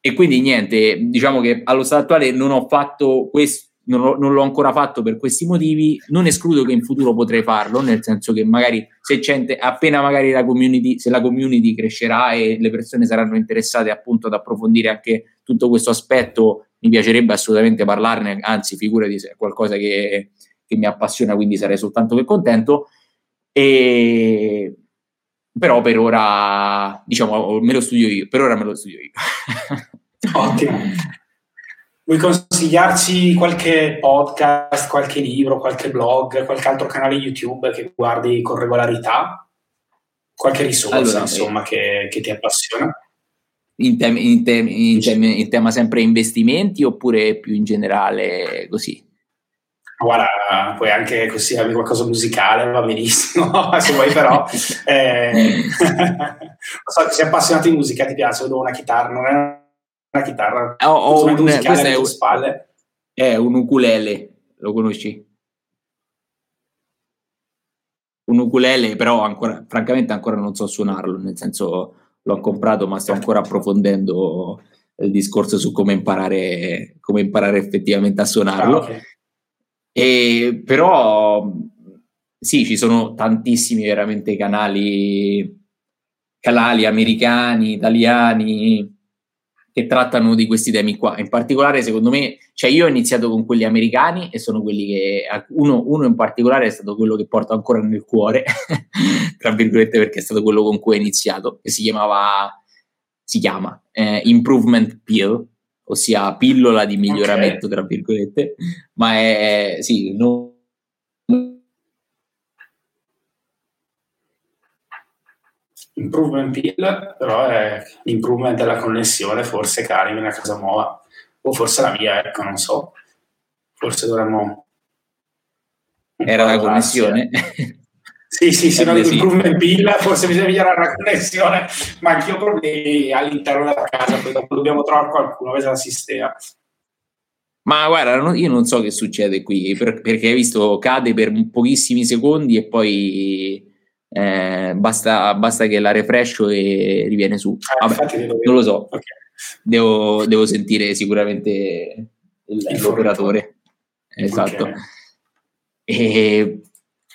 e quindi niente diciamo che allo stato attuale non ho fatto questo non, ho, non, l'ho ancora fatto per questi motivi, non escludo che in futuro potrei farlo, nel senso che magari se c'è appena magari la community, se la community crescerà e le persone saranno interessate appunto ad approfondire anche tutto questo aspetto, mi piacerebbe assolutamente parlarne, anzi figurati se è qualcosa che, che mi appassiona, quindi sarei soltanto che contento. E, però per ora, diciamo, me lo studio io, per ora me lo studio io. Ottimo. Vuoi consigliarci qualche podcast, qualche libro, qualche blog, qualche altro canale YouTube che guardi con regolarità? Qualche risorsa, allora, insomma, eh, che, che, ti appassiona? In, tem- in, tem- in, tem- in, tema sempre investimenti oppure più in generale così? Guarda, puoi anche consigliarmi qualcosa musicale, va benissimo, se vuoi però. Eh, so sei appassionato di musica, ti piace, vedo una chitarra, non è una chitarra. Ho, ho un, questo è, spalle. è un ukulele, lo conosci? Un ukulele, però ancora, francamente ancora non so suonarlo, nel senso l'ho comprato ma sto ancora approfondendo il discorso su come imparare, come imparare effettivamente a suonarlo. Ah, okay. e, però sì, ci sono tantissimi veramente canali, canali americani, italiani, che trattano di questi temi qua. In particolare, secondo me, cioè io ho iniziato con quelli americani e sono quelli che uno, uno in particolare è stato quello che porto ancora nel cuore, tra virgolette, perché è stato quello con cui ho iniziato, che si chiamava, si chiama eh, Improvement Pill, ossia pillola di miglioramento, okay. tra virgolette, ma è sì, non improvement pill, però è l'improvement della connessione, forse Karim nella casa nuova, o forse la mia, ecco, non so. Forse dovremmo... Era la connessione? Sì, sì, sì, no, sì. improvement pill, forse bisogna migliorare la connessione, ma anch'io ho problemi all'interno della casa, poi dopo dobbiamo trovare qualcuno che la sistema. Ma guarda, io non so che succede qui, perché hai visto cade per pochissimi secondi e poi eh, basta, basta, che la refrescio e riviene su. Ah, Vabbè, non lo so, okay. devo, devo, sentire sicuramente il, l'operatore. Esatto. Okay. E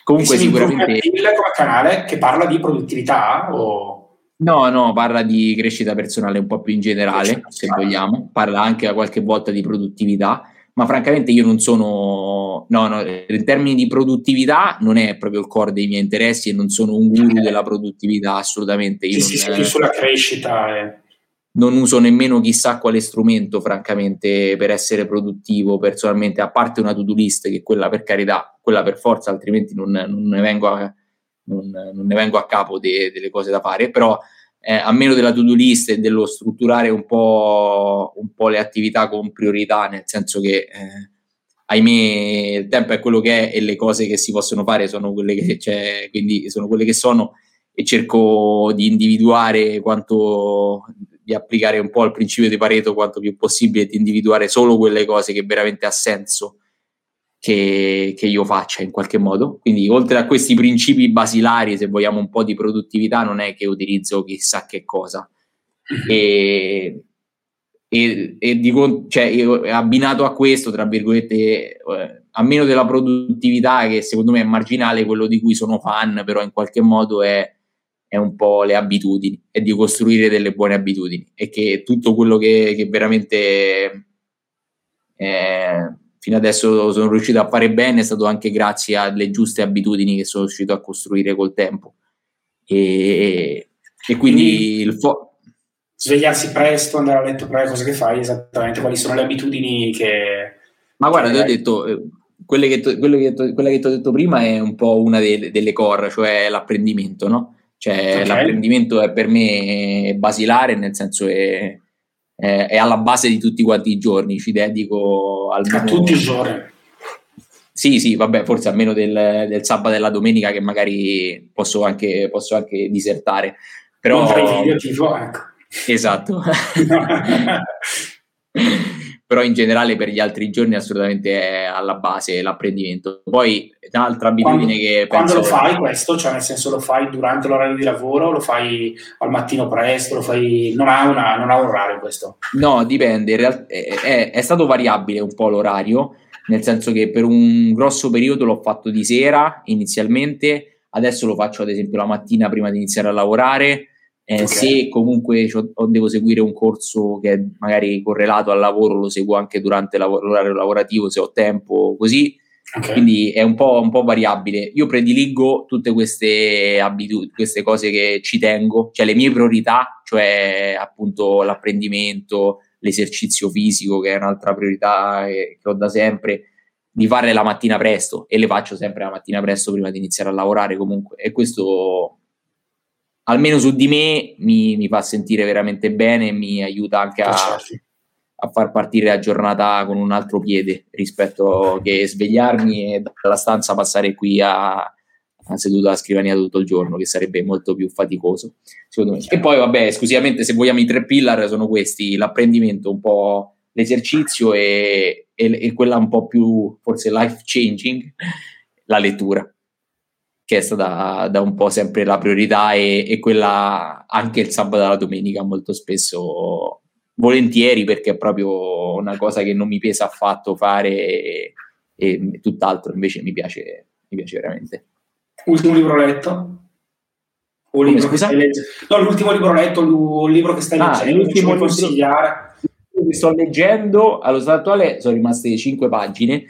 comunque sicuramente... Il come canale che parla di produttività o... No, no, parla di crescita personale un po' più in generale, se vogliamo. Parla anche qualche volta di produttività ma francamente io non sono, no, no, in termini di produttività non è proprio il core dei miei interessi e non sono un guru della produttività assolutamente. Io sì, non, sì, sulla crescita. Eh. Non uso nemmeno chissà quale strumento, francamente, per essere produttivo personalmente, a parte una to-do list, che quella per carità, quella per forza, altrimenti non, non, ne, vengo a, non, non ne vengo a capo de, delle cose da fare, però eh, a meno della to-do list e dello strutturare un po', un po', le attività con priorità, nel senso che eh, ahimè il tempo è quello che è e le cose che si possono fare sono quelle che c'è, quindi sono quelle che sono e cerco di individuare quanto di applicare un po' il principio di Pareto quanto più possibile, di individuare solo quelle cose che veramente ha senso che, che, io faccia in qualche modo. Quindi, oltre a questi principi basilari, se vogliamo un po' di produttività, non è che utilizzo chissà che cosa. Mm-hmm. E, e, e dico, cioè, abbinato a questo, tra virgolette, eh, a meno della produttività, che secondo me è marginale, quello di cui sono fan, però in qualche modo è, è un po' le abitudini e di costruire delle buone abitudini. E che tutto quello che, che veramente eh, fino adesso sono riuscito a fare bene è stato anche grazie alle giuste abitudini che sono riuscito a costruire col tempo. E, e quindi, quindi il fo- svegliarsi presto, andare a letto presto, cosa che fai esattamente, quali sono le abitudini che... Ma guarda, ti ho detto, eh, quelle che, to, quelle che to, quella che ti ho detto prima è un po' una delle, delle core, cioè l'apprendimento, no? Cioè okay. l'apprendimento è per me basilare, nel senso è, è, è, alla base di tutti quanti i giorni, ci dedico almeno... A tutti i giorni. Sì, sì, vabbè, forse almeno del, del sabato e della domenica che magari posso anche, posso anche disertare. Però... Un video tipo, ecco. Esatto. Però in generale per gli altri giorni assolutamente è alla base l'apprendimento. Poi un'altra abitudine quando, che... Quando lo fai questo, cioè nel senso lo fai durante l'orario di lavoro, lo fai al mattino presto, lo fai... Non ha, una, non ha un orario questo? No, dipende, realtà, è, è stato variabile un po' l'orario, nel senso che per un grosso periodo l'ho fatto di sera inizialmente, adesso lo faccio ad esempio la mattina prima di iniziare a lavorare eh, okay. Se comunque devo seguire un corso che è magari correlato al lavoro, lo seguo anche durante l'orario lavorativo se ho tempo, così. Okay. Quindi è un po', un po', variabile. Io prediligo tutte queste abitudini, queste cose che ci tengo, cioè le mie priorità, cioè appunto l'apprendimento, l'esercizio fisico, che è un'altra priorità che, che ho da sempre, di fare la mattina presto e le faccio sempre la mattina presto prima di iniziare a lavorare comunque. E questo almeno su di me mi, mi, fa sentire veramente bene e mi aiuta anche a, a, far partire la giornata con un altro piede rispetto che svegliarmi e dalla stanza passare qui a, a seduta alla scrivania tutto il giorno, che sarebbe molto più faticoso, secondo me. E poi, vabbè, esclusivamente se vogliamo i tre pillar sono questi, l'apprendimento, un po' l'esercizio e, e, e quella un po' più, forse, life changing, la lettura che è stata da un po' sempre la priorità e, e quella anche il sabato e la domenica molto spesso volentieri perché è proprio una cosa che non mi pesa affatto fare e, e tutt'altro invece mi piace, mi piace veramente. Ultimo libro letto? O libro scusa? No, l'ultimo libro letto, il libro che stai ah, leggendo, l'ultimo libro consigliare. Che sto leggendo allo stato attuale sono rimaste cinque pagine.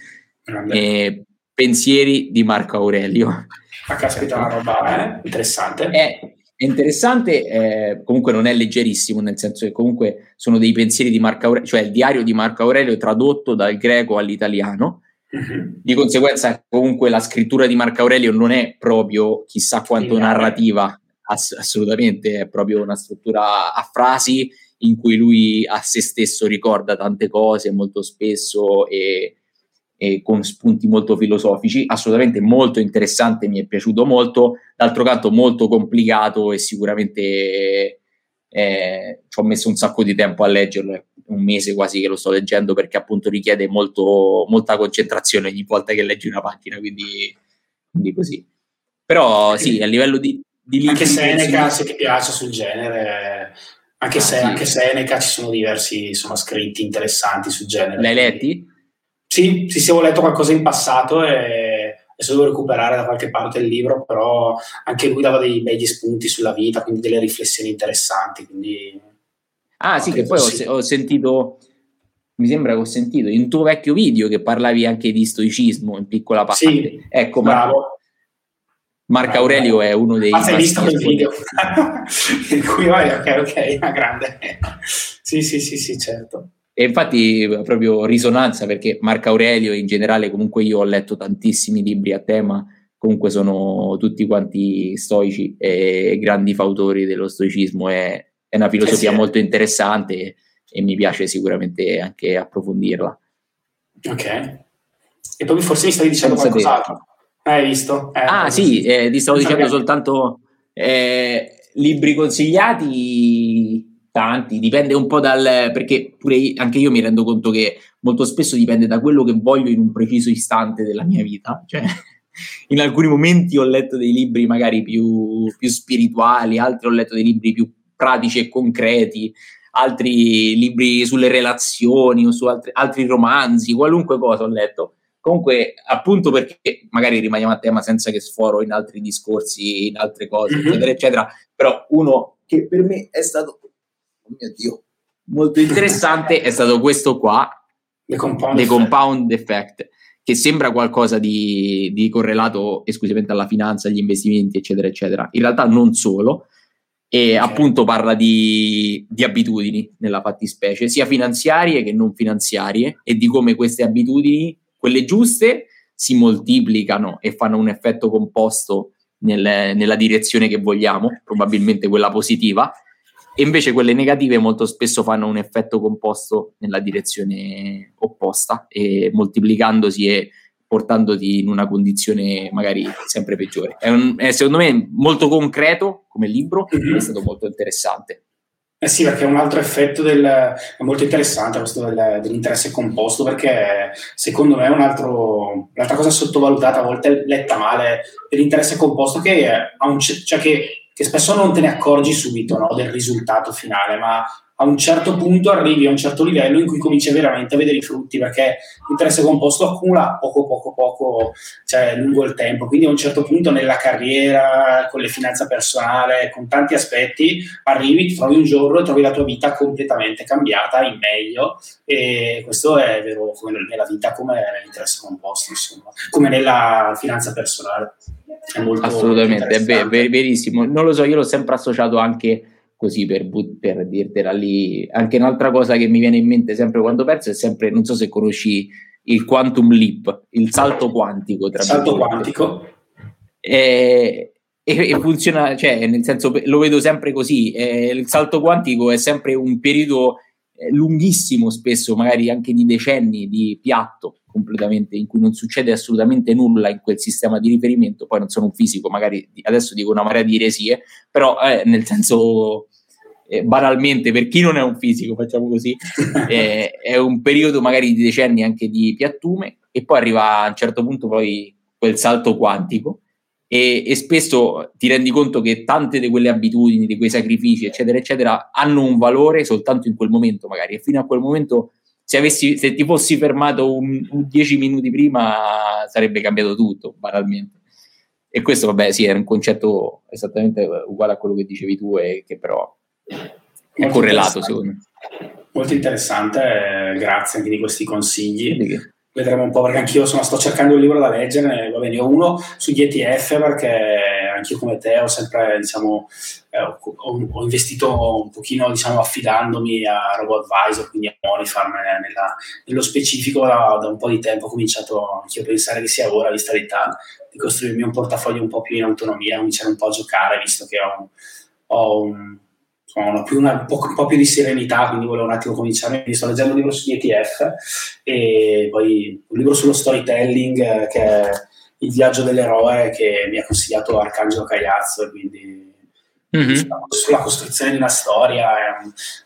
Eh, pensieri di Marco Aurelio. Ah, caspita, una roba eh? interessante. È interessante, eh, comunque non è leggerissimo, nel senso che comunque sono dei pensieri di Marco Aurelio, cioè il diario di Marco Aurelio tradotto dal greco all'italiano. Uh-huh. Di conseguenza, comunque, la scrittura di Marco Aurelio non è proprio chissà quanto sì, narrativa, ass- assolutamente, è proprio una struttura a frasi in cui lui a se stesso ricorda tante cose molto spesso e eh, con spunti molto filosofici, assolutamente molto interessante, mi è piaciuto molto, d'altro canto molto complicato e sicuramente eh, ci ho messo un sacco di tempo a leggerlo, un mese quasi che lo sto leggendo perché appunto richiede molto, molta concentrazione ogni volta che leggi una pagina, quindi, quindi così. Però sì, a livello di... di anche Seneca, se ti piace sul genere, anche, ah, se, anche Seneca ci sono diversi insomma, scritti interessanti sul genere. L'hai letti? Sì, sì, sì, ho letto qualcosa in passato e adesso devo recuperare da qualche parte il libro, però anche lui dava dei begli spunti sulla vita, quindi delle riflessioni interessanti. Quindi... Ah sì, che poi sì. Ho, ho, sentito, mi sembra che ho sentito in tuo vecchio video che parlavi anche di stoicismo in piccola parte. Sì, ecco, bravo. Marco Aurelio è uno dei... Ma hai visto quel video? in cui vai, ok, ok, una grande. sì, sì, sì, sì, certo. E infatti proprio risonanza perché Marco Aurelio in generale comunque io ho letto tantissimi libri a tema, comunque sono tutti quanti stoici e grandi fautori dello stoicismo, è, è una filosofia eh sì. molto interessante e, mi piace sicuramente anche approfondirla. Ok. E poi forse mi stavi dicendo qualcos'altro. Eh, hai visto? Eh, ah, sì, eh, ti stavo dicendo soltanto eh, libri consigliati tanti, dipende un po' dal perché pure io, anche io mi rendo conto che molto spesso dipende da quello che voglio in un preciso istante della mia vita, cioè in alcuni momenti ho letto dei libri magari più, più spirituali, altri ho letto dei libri più pratici e concreti, altri libri sulle relazioni o su altri, altri romanzi, qualunque cosa ho letto. Comunque, appunto perché magari rimaniamo a tema senza che sforo in altri discorsi, in altre cose, mm-hmm. eccetera, eccetera, però uno che per me è stato, oh mio Dio, molto interessante è stato questo qua, The Compound, The Compound Effect. che sembra qualcosa di, di, correlato esclusivamente alla finanza, agli investimenti, eccetera, eccetera. In realtà non solo, e okay. appunto parla di, di, abitudini nella fattispecie, sia finanziarie che non finanziarie, e di come queste abitudini, quelle giuste, si moltiplicano e fanno un effetto composto nel, nella direzione che vogliamo, probabilmente quella positiva, e invece quelle negative molto spesso fanno un effetto composto nella direzione opposta e moltiplicandosi e portandoti in una condizione magari sempre peggiore. È, un, è secondo me molto concreto come libro, mm-hmm. è stato molto interessante. Eh sì, perché è un altro effetto del, è molto interessante questo del, dell'interesse composto, perché secondo me è un altro, un'altra cosa sottovalutata, a volte letta male, dell'interesse composto che, un, cioè che che spesso non te ne accorgi subito no, del risultato finale, ma a un certo punto arrivi a un certo livello in cui cominci veramente a vedere i frutti perché l'interesse composto accumula poco poco poco cioè lungo il tempo. Quindi a un certo punto nella carriera con le finanze personali con tanti aspetti arrivi ti trovi un giorno e trovi la tua vita completamente cambiata in meglio e questo è vero come nella vita come nell'interesse composto insomma come nella finanza personale. È molto assolutamente è ver- verissimo. Non lo so io l'ho sempre associato anche così per, per dirtela lì. Anche un'altra cosa che mi viene in mente sempre quando penso è sempre, non so se conosci il quantum leap, il salto quantico. Tra salto quantico. E, e, e, funziona, cioè, nel senso, lo vedo sempre così. Eh, il salto quantico è sempre un periodo eh, lunghissimo, spesso, magari anche di decenni di piatto completamente, in cui non succede assolutamente nulla in quel sistema di riferimento. Poi non sono un fisico, magari adesso dico una marea di eresie, però eh, nel senso eh, banalmente per chi non è un fisico, facciamo così, eh, è un periodo magari di decenni anche di piattume e poi arriva a un certo punto poi quel salto quantico e, e, spesso ti rendi conto che tante di quelle abitudini, di quei sacrifici, eccetera, eccetera, hanno un valore soltanto in quel momento magari e fino a quel momento se, avessi, se ti fossi fermato un, un dieci minuti prima sarebbe cambiato tutto, banalmente. E questo, vabbè, sì, era un concetto esattamente uguale a quello che dicevi tu e che però è correlato secondo me. Molto interessante, eh, grazie anche di questi consigli. Vedremo un po' perché anch'io insomma, sto cercando un libro da leggere, va bene, ho uno sugli ETF perché anch'io come te ho sempre diciamo, eh, ho, ho, investito un pochino diciamo, affidandomi a RoboAdvisor, quindi a Monifarm nella, nello specifico da, da, un po' di tempo ho cominciato anch'io a pensare che sia ora, vista l'età, di costruirmi un portafoglio un po' più in autonomia, cominciare un po' a giocare, visto che ho, ho un insomma, più una, un, po', un, po', più di serenità, quindi volevo un attimo cominciare. Quindi sto leggendo un libro sugli ETF e poi un libro sullo storytelling eh, che è Il viaggio dell'eroe che mi ha consigliato Arcangelo Cagliazzo quindi Mm-hmm. Sulla, costruzione di una storia,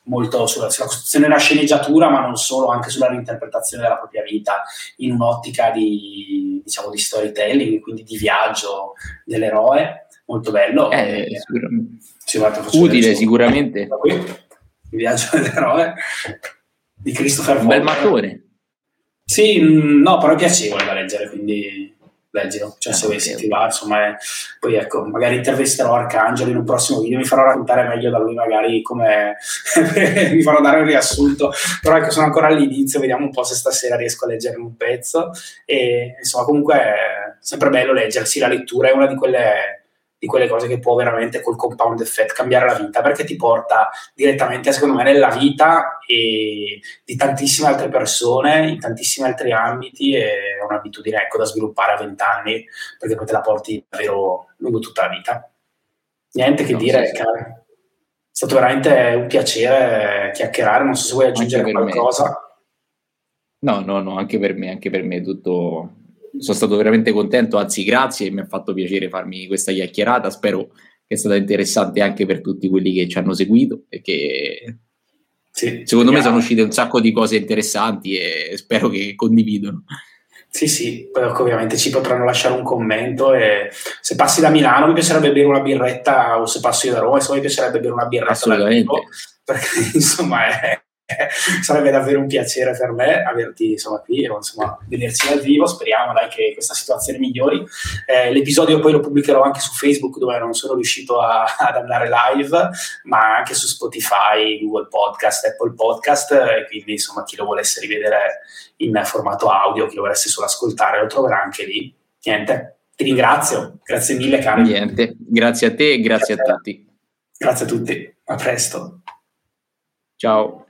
molto sulla, sulla, costruzione della sceneggiatura, ma non solo, anche sulla reinterpretazione della propria vita in un'ottica di, diciamo, di storytelling, quindi di viaggio dell'eroe. Molto bello. Eh, e, sì, Utile sicuramente. Il viaggio dell'eroe di Christopher Un bel mattone. Sì, mm, no, però è piacevole da leggere, quindi leggilo, cioè se, okay. ti va, insomma, è... poi ecco, magari intervisterò Arcangelo in un prossimo video, mi farò raccontare meglio da lui magari come, mi farò dare un riassunto, però ecco, sono ancora all'inizio, vediamo un po' se stasera riesco a leggere un pezzo e insomma, comunque è sempre bello leggersi, la lettura è una di quelle di quelle cose che può veramente col compound effect cambiare la vita, perché ti porta direttamente, secondo me, nella vita e di tantissime altre persone, in tantissimi altri ambiti, e è un'abitudine ecco, da sviluppare a 20 anni, perché poi te la porti davvero lungo tutta la vita. Niente che no, dire, sì, cari. È stato veramente un piacere chiacchierare, non so se vuoi aggiungere qualcosa. No, no, no, anche per me, anche per me tutto sono stato veramente contento, anzi grazie, mi ha fatto piacere farmi questa chiacchierata, spero che è stata interessante anche per tutti quelli che ci hanno seguito e che sì, secondo me sono uscite un sacco di cose interessanti e spero che condividano. Sì, sì, poi ovviamente ci potranno lasciare un commento e se passi da Milano mi piacerebbe bere una birretta o se passi da Roma insomma, mi piacerebbe bere una birretta Assolutamente. perché insomma è, sarebbe davvero un piacere per me averti insomma, qui e insomma, vederci dal vivo. Speriamo dai, che questa situazione migliori. Eh, l'episodio poi lo pubblicherò anche su Facebook dove non sono riuscito a, ad andare live, ma anche su Spotify, Google Podcast, Apple Podcast. E quindi insomma chi lo volesse rivedere in formato audio, chi lo volesse solo ascoltare lo troverà anche lì. Niente, ti ringrazio. Grazie mille, caro. Niente, grazie a te e grazie, grazie a, a tutti. Grazie a tutti. A presto. Ciao.